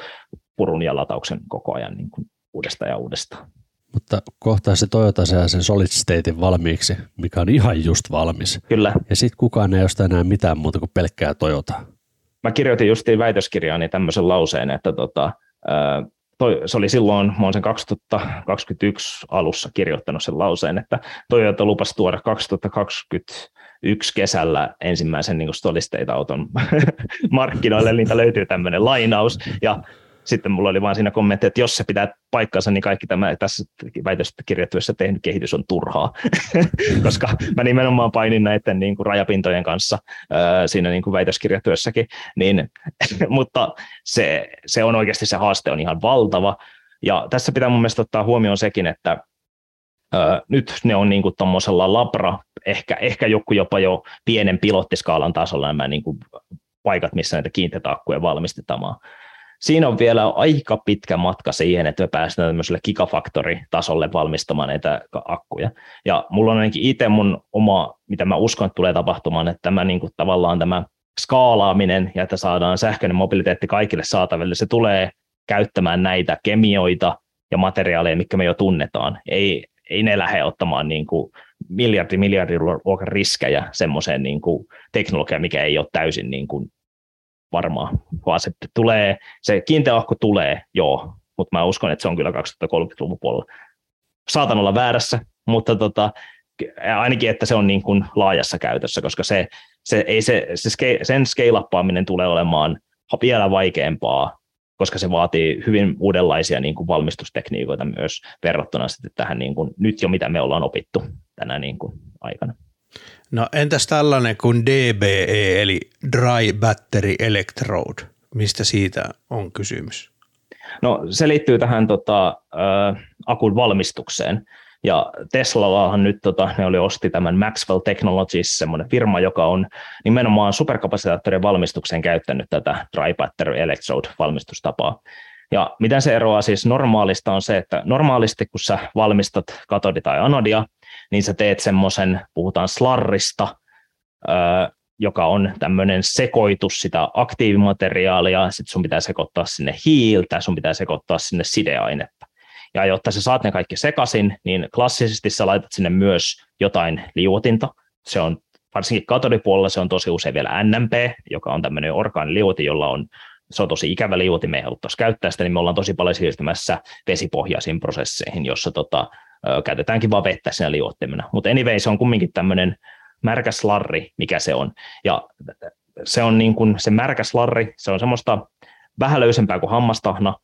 purun ja latauksen koko ajan niin kuin uudestaan ja uudestaan. Mutta kohtaa se Toyota saa sen solid statein valmiiksi, mikä on ihan just valmis. Kyllä. Ja sitten kukaan ei osta enää mitään muuta kuin pelkkää Toyotaa mä kirjoitin justiin väitöskirjaani tämmöisen lauseen, että tota, toi, se oli silloin, mä olen sen 2021 alussa kirjoittanut sen lauseen, että Toyota lupasi tuoda 2021 kesällä ensimmäisen niin auton (laughs) markkinoille, niitä löytyy tämmöinen lainaus, ja sitten mulla oli vaan siinä kommentti, että jos se pitää paikkansa, niin kaikki tämä tässä väitöskirjatyössä tehnyt kehitys on turhaa, (laughs) koska mä nimenomaan painin näiden niin kuin rajapintojen kanssa ää, siinä niin kuin väitöskirjatyössäkin, niin, (laughs) mutta se, se on oikeasti se haaste on ihan valtava, ja tässä pitää mun mielestä ottaa huomioon sekin, että Öö, nyt ne on niin tuommoisella labra, ehkä, ehkä joku jopa jo pienen pilottiskaalan tasolla nämä niin kuin paikat, missä näitä kiinteitä akkuja valmistetaan siinä on vielä aika pitkä matka siihen, että me päästään tämmöiselle gigafactory-tasolle valmistamaan näitä akkuja. Ja mulla on ainakin itse mun oma, mitä mä uskon, että tulee tapahtumaan, että tämä niin kuin tavallaan tämä skaalaaminen ja että saadaan sähköinen mobiliteetti kaikille saataville, se tulee käyttämään näitä kemioita ja materiaaleja, mitkä me jo tunnetaan. Ei, ei ne lähde ottamaan niin kuin miljardi miljardin luokan riskejä semmoiseen niin kuin teknologiaan, mikä ei ole täysin niin kuin varmaan, vaan se tulee, se kiinteä akku tulee, joo, mutta mä uskon, että se on kyllä 2030-luvun puolella. Saatan olla väärässä, mutta tota, ainakin, että se on niin kuin laajassa käytössä, koska se, se, ei se, se sen scale tulee olemaan vielä vaikeampaa, koska se vaatii hyvin uudenlaisia niin kuin valmistustekniikoita myös verrattuna sitten tähän niin kuin, nyt jo, mitä me ollaan opittu tänä niin kuin aikana. No entäs tällainen kuin DBE eli Dry Battery Electrode? Mistä siitä on kysymys? No se liittyy tähän tota, äh, akun valmistukseen. Ja Teslallahan nyt tota, ne oli osti tämän Maxwell Technologies, semmoinen firma, joka on nimenomaan superkapasitaattorien valmistukseen käyttänyt tätä dry battery electrode valmistustapaa. Ja miten se eroaa siis normaalista on se, että normaalisti kun sä valmistat katodi tai anodia, niin sä teet semmoisen, puhutaan slarrista, joka on tämmöinen sekoitus sitä aktiivimateriaalia, sitten sun pitää sekoittaa sinne hiiltä, sun pitää sekoittaa sinne sideainetta. Ja jotta sä saat ne kaikki sekaisin, niin klassisesti sä laitat sinne myös jotain liuotinta. Se on varsinkin katodipuolella se on tosi usein vielä NMP, joka on tämmöinen orgaaniliuotin, jolla on se on tosi ikävä liuotin, me ei haluttaisi käyttää sitä, niin me ollaan tosi paljon siirtymässä vesipohjaisiin prosesseihin, jossa tota, käytetäänkin vaan vettä siinä liuottimena. Mutta anyway, se on kumminkin tämmöinen märkä slarri, mikä se on. Ja se on niin kuin se märkä slarri, se on semmoista vähän löysempää kuin hammastahna,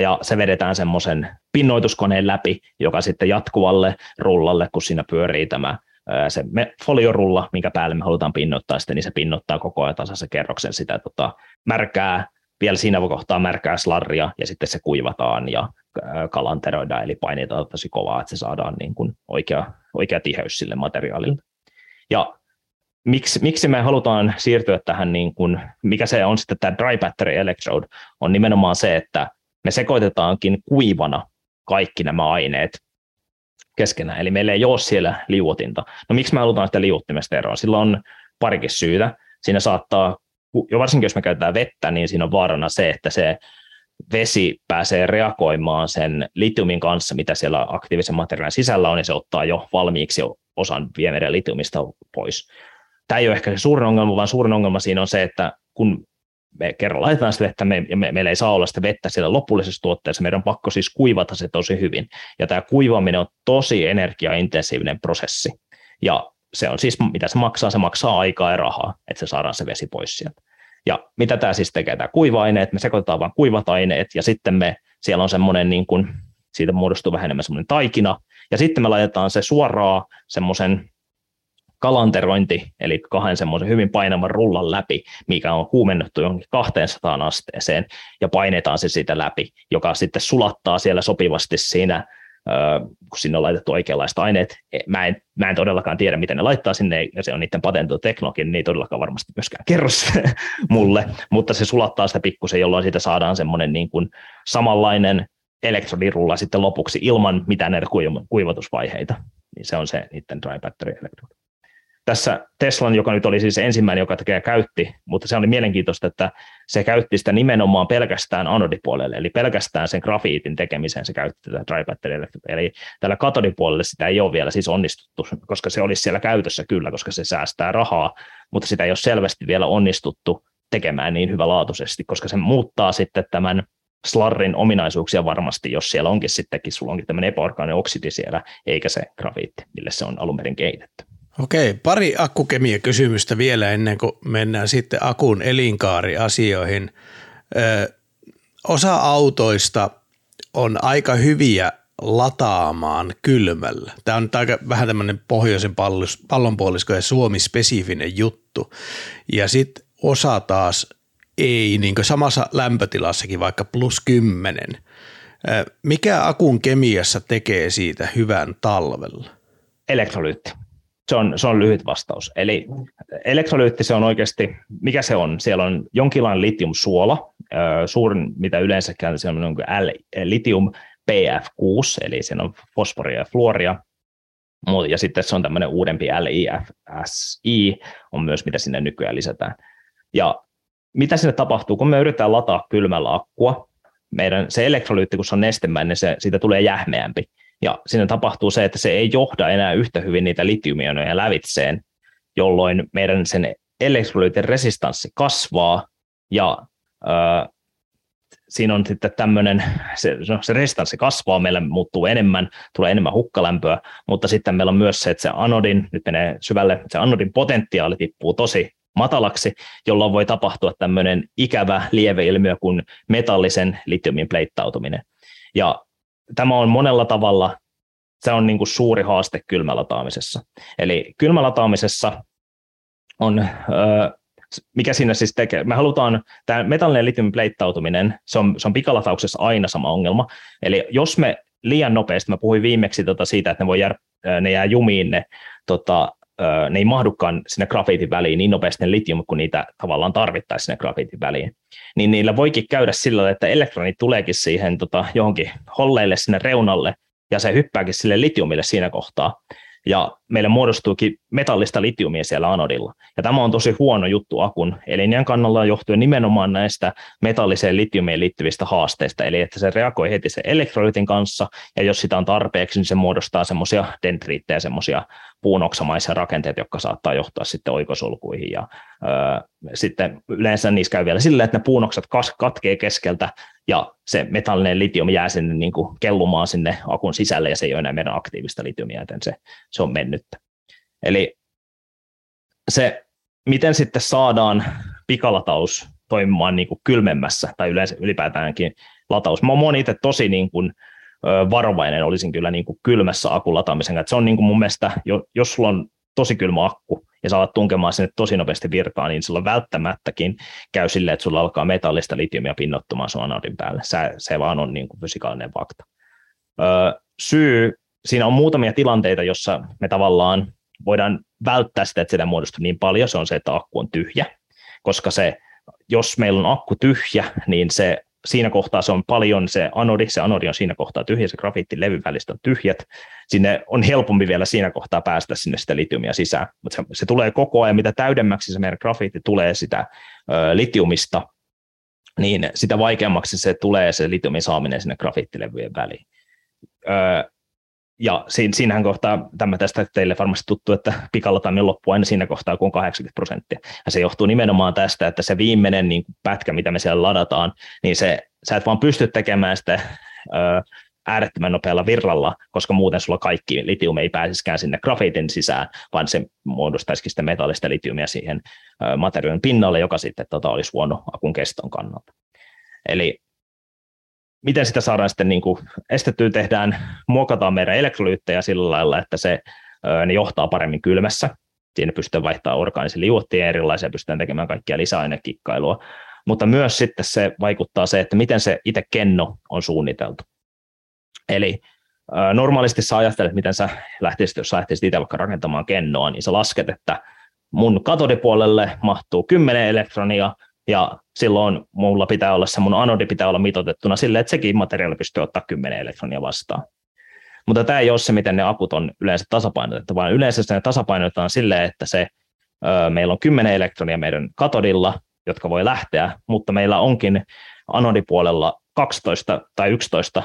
ja se vedetään semmoisen pinnoituskoneen läpi, joka sitten jatkuvalle rullalle, kun siinä pyörii tämä se foliorulla, minkä päälle me halutaan pinnoittaa sitten, niin se pinnoittaa koko ajan tasaisen kerroksen sitä tota, märkää, vielä siinä kohtaa märkää slarria, ja sitten se kuivataan ja kalanteroidaan, eli painetaan tosi kovaa, että se saadaan niin kuin oikea, oikea tiheys sille materiaalille. Ja miksi, miksi me halutaan siirtyä tähän, niin kuin, mikä se on sitten tämä dry battery electrode, on nimenomaan se, että me sekoitetaankin kuivana kaikki nämä aineet keskenään, eli meillä ei ole siellä liuotinta. No miksi me halutaan sitä liuottimesta eroa? Sillä on parikin syytä. Siinä saattaa, jo varsinkin jos me käytetään vettä, niin siinä on vaarana se, että se vesi pääsee reagoimaan sen litiumin kanssa, mitä siellä aktiivisen materiaalin sisällä on, ja se ottaa jo valmiiksi osan viemeren litiumista pois. Tämä ei ole ehkä se suurin ongelma, vaan suurin ongelma siinä on se, että kun me kerran laitetaan sitä vettä, me, me, meillä ei saa olla sitä vettä siellä lopullisessa tuotteessa, meidän on pakko siis kuivata se tosi hyvin. Ja tämä kuivaaminen on tosi energiaintensiivinen prosessi. Ja se on siis, mitä se maksaa, se maksaa aikaa ja rahaa, että se saadaan se vesi pois sieltä. Ja mitä tämä siis tekee, tämä kuiva-aineet, me sekoitetaan vain kuivat aineet, ja sitten me, siellä on semmoinen, niin kuin, siitä muodostuu vähän enemmän semmoinen taikina, ja sitten me laitetaan se suoraan semmoisen kalanterointi, eli kahden semmoisen hyvin painavan rullan läpi, mikä on kuumennettu johonkin 200 asteeseen, ja painetaan se siitä läpi, joka sitten sulattaa siellä sopivasti siinä, kun sinne on laitettu oikeanlaista aineet. E, mä en, mä en todellakaan tiedä, miten ne laittaa sinne, ja se on niiden patentoitu teknologia, niin ei todellakaan varmasti myöskään kerro (laughs) mulle, mutta se sulattaa sitä pikkusen, jolloin siitä saadaan semmoinen niin kuin samanlainen elektrodirulla sitten lopuksi ilman mitään näitä kuivatusvaiheita. Niin se on se niiden dry battery electrode tässä Teslan, joka nyt oli siis ensimmäinen, joka tekee käytti, mutta se oli mielenkiintoista, että se käytti sitä nimenomaan pelkästään anodipuolelle, eli pelkästään sen grafiitin tekemiseen se käytti tätä dry battery Eli tällä katodipuolelle sitä ei ole vielä siis onnistuttu, koska se olisi siellä käytössä kyllä, koska se säästää rahaa, mutta sitä ei ole selvästi vielä onnistuttu tekemään niin hyvälaatuisesti, koska se muuttaa sitten tämän slarrin ominaisuuksia varmasti, jos siellä onkin sittenkin, sulla onkin tämmöinen epäorgaaninen oksidi siellä, eikä se grafiitti, mille se on alun perin kehitetty. Okei, pari akkukemia kysymystä vielä ennen kuin mennään sitten akun elinkaariasioihin. Ö, osa autoista on aika hyviä lataamaan kylmällä. Tämä on aika vähän tämmöinen pohjoisen pallonpuolisko ja Suomi-spesifinen juttu. Ja sitten osa taas ei, niin kuin samassa lämpötilassakin, vaikka plus 10. Mikä akun kemiassa tekee siitä hyvän talvella? Elektrolyytti. Se on, se on lyhyt vastaus. Eli elektrolyytti se on oikeasti, mikä se on? Siellä on jonkinlainen litiumsuola, suurin mitä yleensäkään se on niin litium PF6, eli siinä on fosforia ja fluoria, ja sitten se on tämmöinen uudempi LIFSI, on myös mitä sinne nykyään lisätään. Ja mitä sinne tapahtuu, kun me yritetään lataa kylmällä akkua, meidän se elektrolyytti, kun se on nestemäinen, se, siitä tulee jähmeämpi. Ja siinä tapahtuu se, että se ei johda enää yhtä hyvin niitä litiumionoja lävitseen, jolloin meidän sen elektrolyytin resistanssi kasvaa ja ö, siinä on sitten tämmöinen, se, no, se resistanssi kasvaa, meillä muuttuu enemmän, tulee enemmän hukkalämpöä, mutta sitten meillä on myös se, että se anodin, nyt menee syvälle, se anodin potentiaali tippuu tosi matalaksi, jolloin voi tapahtua tämmöinen ikävä lieveilmiö kuin metallisen litiumin pleittautuminen. Ja tämä on monella tavalla se on niin kuin suuri haaste kylmälataamisessa. Eli kylmälataamisessa on, mikä siinä siis tekee, me halutaan, tämä metallinen litiumin pleittautuminen, se on, se on pikalatauksessa aina sama ongelma. Eli jos me liian nopeasti, mä puhuin viimeksi tota siitä, että ne, voi jär, ne jää jumiin ne tota, ne ei mahdukaan sinne grafiitin väliin niin nopeasti ne litium, kun niitä tavallaan tarvittaisiin sinne grafiitin väliin. Niin niillä voikin käydä sillä että elektronit tuleekin siihen tota, johonkin holleille sinne reunalle, ja se hyppääkin sille litiumille siinä kohtaa. Ja meille muodostuukin metallista litiumia siellä anodilla. Ja tämä on tosi huono juttu akun elinjän kannalta johtuen nimenomaan näistä metalliseen litiumiin liittyvistä haasteista, eli että se reagoi heti sen elektrolytin kanssa, ja jos sitä on tarpeeksi, niin se muodostaa semmoisia dendriittejä, semmoisia puunoksamaisia rakenteita, jotka saattaa johtaa sitten oikosulkuihin, ja öö, sitten yleensä niissä käy vielä silleen, että ne puunokset katkee keskeltä, ja se metallinen litium jää sinne niin kuin kellumaan sinne akun sisälle, ja se ei ole enää meidän aktiivista litiumia, joten se, se on mennyttä. Eli se, miten sitten saadaan pikalataus toimimaan niin kuin kylmemmässä tai yleensä ylipäätäänkin lataus. Mä oon itse tosi niin kuin, varovainen olisin kyllä niin kuin kylmässä akun lataamisen kanssa. Se on niin kuin mun mielestä, jos sulla on tosi kylmä akku ja sä alat tunkemaan sinne tosi nopeasti virtaa, niin silloin välttämättäkin käy silleen, että sulla alkaa metallista litiumia pinnottumaan sun anodin päälle. Se, se vaan on niin kuin fysikaalinen fakta. Öö, syy, siinä on muutamia tilanteita, jossa me tavallaan voidaan välttää sitä, että sitä muodostuu niin paljon, se on se, että akku on tyhjä, koska se, jos meillä on akku tyhjä, niin se siinä kohtaa se on paljon se anodi, se anodi on siinä kohtaa tyhjä, se grafiittilevy välistä on tyhjät, sinne on helpompi vielä siinä kohtaa päästä sinne sitä litiumia sisään, mutta se, se tulee koko ajan, mitä täydemmäksi se meidän grafiitti tulee sitä ö, litiumista, niin sitä vaikeammaksi se tulee se litiumin saaminen sinne grafiittilevyjen väliin. Ö, ja siinähän kohtaa, tämä tästä teille varmasti tuttu, että pikalataminen loppuu aina siinä kohtaa, kun on 80 prosenttia. Ja se johtuu nimenomaan tästä, että se viimeinen niin pätkä, mitä me siellä ladataan, niin se, sä et vaan pysty tekemään sitä ö, äärettömän nopealla virralla, koska muuten sulla kaikki litium ei pääsisikään sinne grafiitin sisään, vaan se muodostaisikin sitä metallista litiumia siihen materiaalin pinnalle, joka sitten tota, olisi huono akun keston kannalta. Eli miten sitä saadaan sitten niin kuin estettyä, tehdään, muokataan meidän elektrolyyttejä sillä lailla, että se, ne johtaa paremmin kylmässä. Siinä pystytään vaihtamaan orgaanisia liuottia erilaisia, pystytään tekemään kaikkia lisäainekikkailua. Mutta myös sitten se vaikuttaa se, että miten se itse kenno on suunniteltu. Eli normaalisti sä ajattelet, miten sä lähtisit, jos sä lähtisit itse vaikka rakentamaan kennoa, niin sä lasket, että mun katodipuolelle mahtuu 10 elektronia, ja silloin mulla pitää olla se, mun anodi pitää olla mitotettuna sille, että sekin materiaali pystyy ottaa 10 elektronia vastaan. Mutta tämä ei ole se, miten ne akut on yleensä tasapainotettu, vaan yleensä ne tasapainotetaan silleen, että se, ö, meillä on 10 elektronia meidän katodilla, jotka voi lähteä, mutta meillä onkin anodipuolella 12 tai 11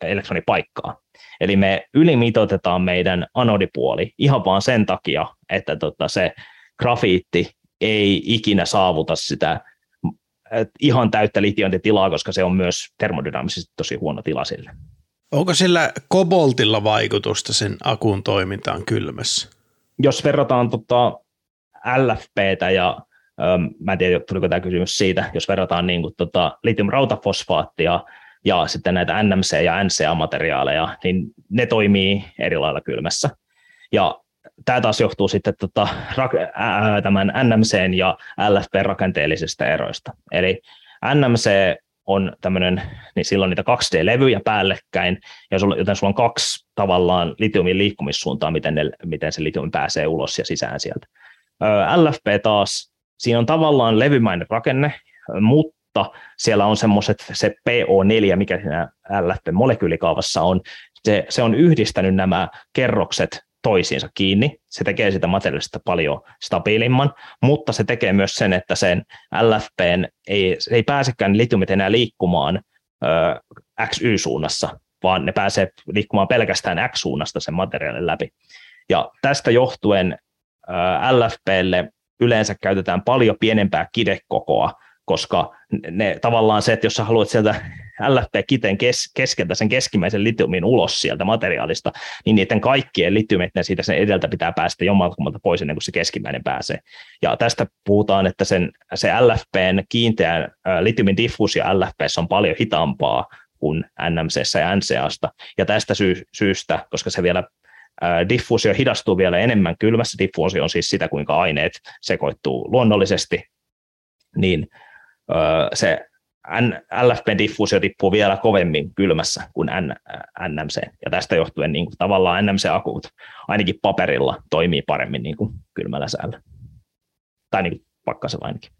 elektronipaikkaa. Eli me ylimitoitetaan meidän anodipuoli ihan vaan sen takia, että tota se grafiitti ei ikinä saavuta sitä ihan täyttä litiointitilaa, koska se on myös termodynaamisesti tosi huono tila sille. Onko sillä koboltilla vaikutusta sen akun toimintaan kylmässä? Jos verrataan tota LFPtä ja äm, mä en tiedä, tuliko tämä kysymys siitä, jos verrataan niin kuin, tota, litium-rautafosfaattia ja sitten näitä NMC- ja NCA-materiaaleja, niin ne toimii eri lailla kylmässä. Ja tämä taas johtuu sitten tota, ää, tämän NMC ja LFP rakenteellisista eroista. Eli NMC on tämmöinen, niin silloin niitä 2D-levyjä päällekkäin, ja joten sulla on kaksi tavallaan litiumin liikkumissuuntaa, miten, ne, miten se litiumi pääsee ulos ja sisään sieltä. LFP taas, siinä on tavallaan levymäinen rakenne, mutta siellä on semmoiset, se PO4, mikä siinä LFP-molekyylikaavassa on, se, se on yhdistänyt nämä kerrokset toisiinsa kiinni. Se tekee sitä materiaalista paljon stabiilimman, mutta se tekee myös sen, että sen LFPn ei, se ei pääsekään litiumit enää liikkumaan ö, XY-suunnassa, vaan ne pääsee liikkumaan pelkästään X-suunnasta sen materiaalin läpi. Ja tästä johtuen ö, LFPlle yleensä käytetään paljon pienempää kidekokoa, koska ne, tavallaan se, että jos sä haluat sieltä (laughs) LFP-kiteen kes, keskeltä sen keskimmäisen litiumin ulos sieltä materiaalista, niin niiden kaikkien litiumit, siitä sen edeltä pitää päästä jommalta pois ennen kuin se keskimmäinen pääsee. Ja tästä puhutaan, että sen, se LFPn kiinteän litiumin diffuusio LFPssä on paljon hitaampaa kuin NMC ja NCAsta. Ja tästä sy- syystä, koska se vielä diffuusio hidastuu vielä enemmän kylmässä, diffuusio on siis sitä, kuinka aineet sekoittuu luonnollisesti, niin se LFP-diffuusio tippuu vielä kovemmin kylmässä kuin NMC. Ja tästä johtuen niin kuin, tavallaan NMC-akut ainakin paperilla toimii paremmin niin kuin kylmällä säällä. Tai niin kuin pakkasella ainakin.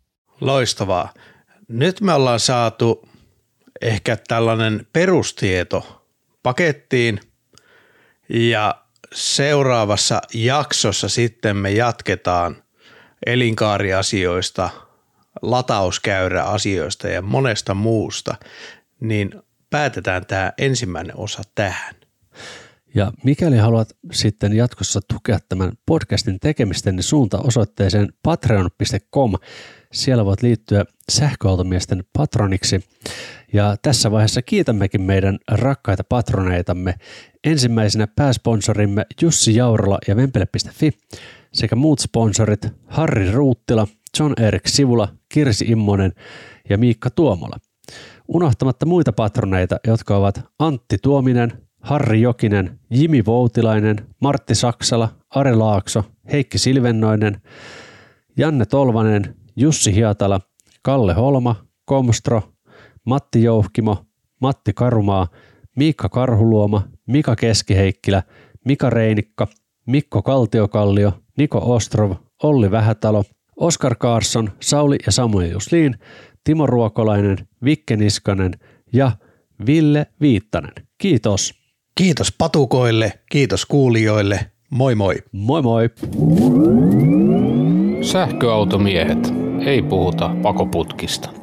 Loistavaa. Nyt me ollaan saatu ehkä tällainen perustieto pakettiin ja seuraavassa jaksossa sitten me jatketaan elinkaariasioista, latauskäyräasioista ja monesta muusta, niin päätetään tämä ensimmäinen osa tähän. Ja mikäli haluat sitten jatkossa tukea tämän podcastin tekemistä, niin suunta osoitteeseen patreon.com. Siellä voit liittyä sähköautomiesten patroniksi. Ja tässä vaiheessa kiitämmekin meidän rakkaita patroneitamme. Ensimmäisenä pääsponsorimme Jussi Jaurola ja Vempele.fi sekä muut sponsorit Harri Ruuttila, John Erik Sivula, Kirsi Immonen ja Miikka Tuomola. Unohtamatta muita patroneita, jotka ovat Antti Tuominen, Harri Jokinen, Jimi Voutilainen, Martti Saksala, Are Laakso, Heikki Silvennoinen, Janne Tolvanen, Jussi Hiatala, Kalle Holma, Komstro, Matti Jouhkimo, Matti Karumaa, Miikka Karhuluoma, Mika Keskiheikkilä, Mika Reinikka, Mikko Kaltiokallio, Niko Ostrov, Olli Vähätalo, Oskar Karsson, Sauli ja Samuel Jusliin, Timo Ruokolainen, Vikke Niskanen ja Ville Viittanen. Kiitos. Kiitos patukoille, kiitos kuulijoille. Moi moi. Moi moi. Sähköautomiehet. Ei puhuta pakoputkista.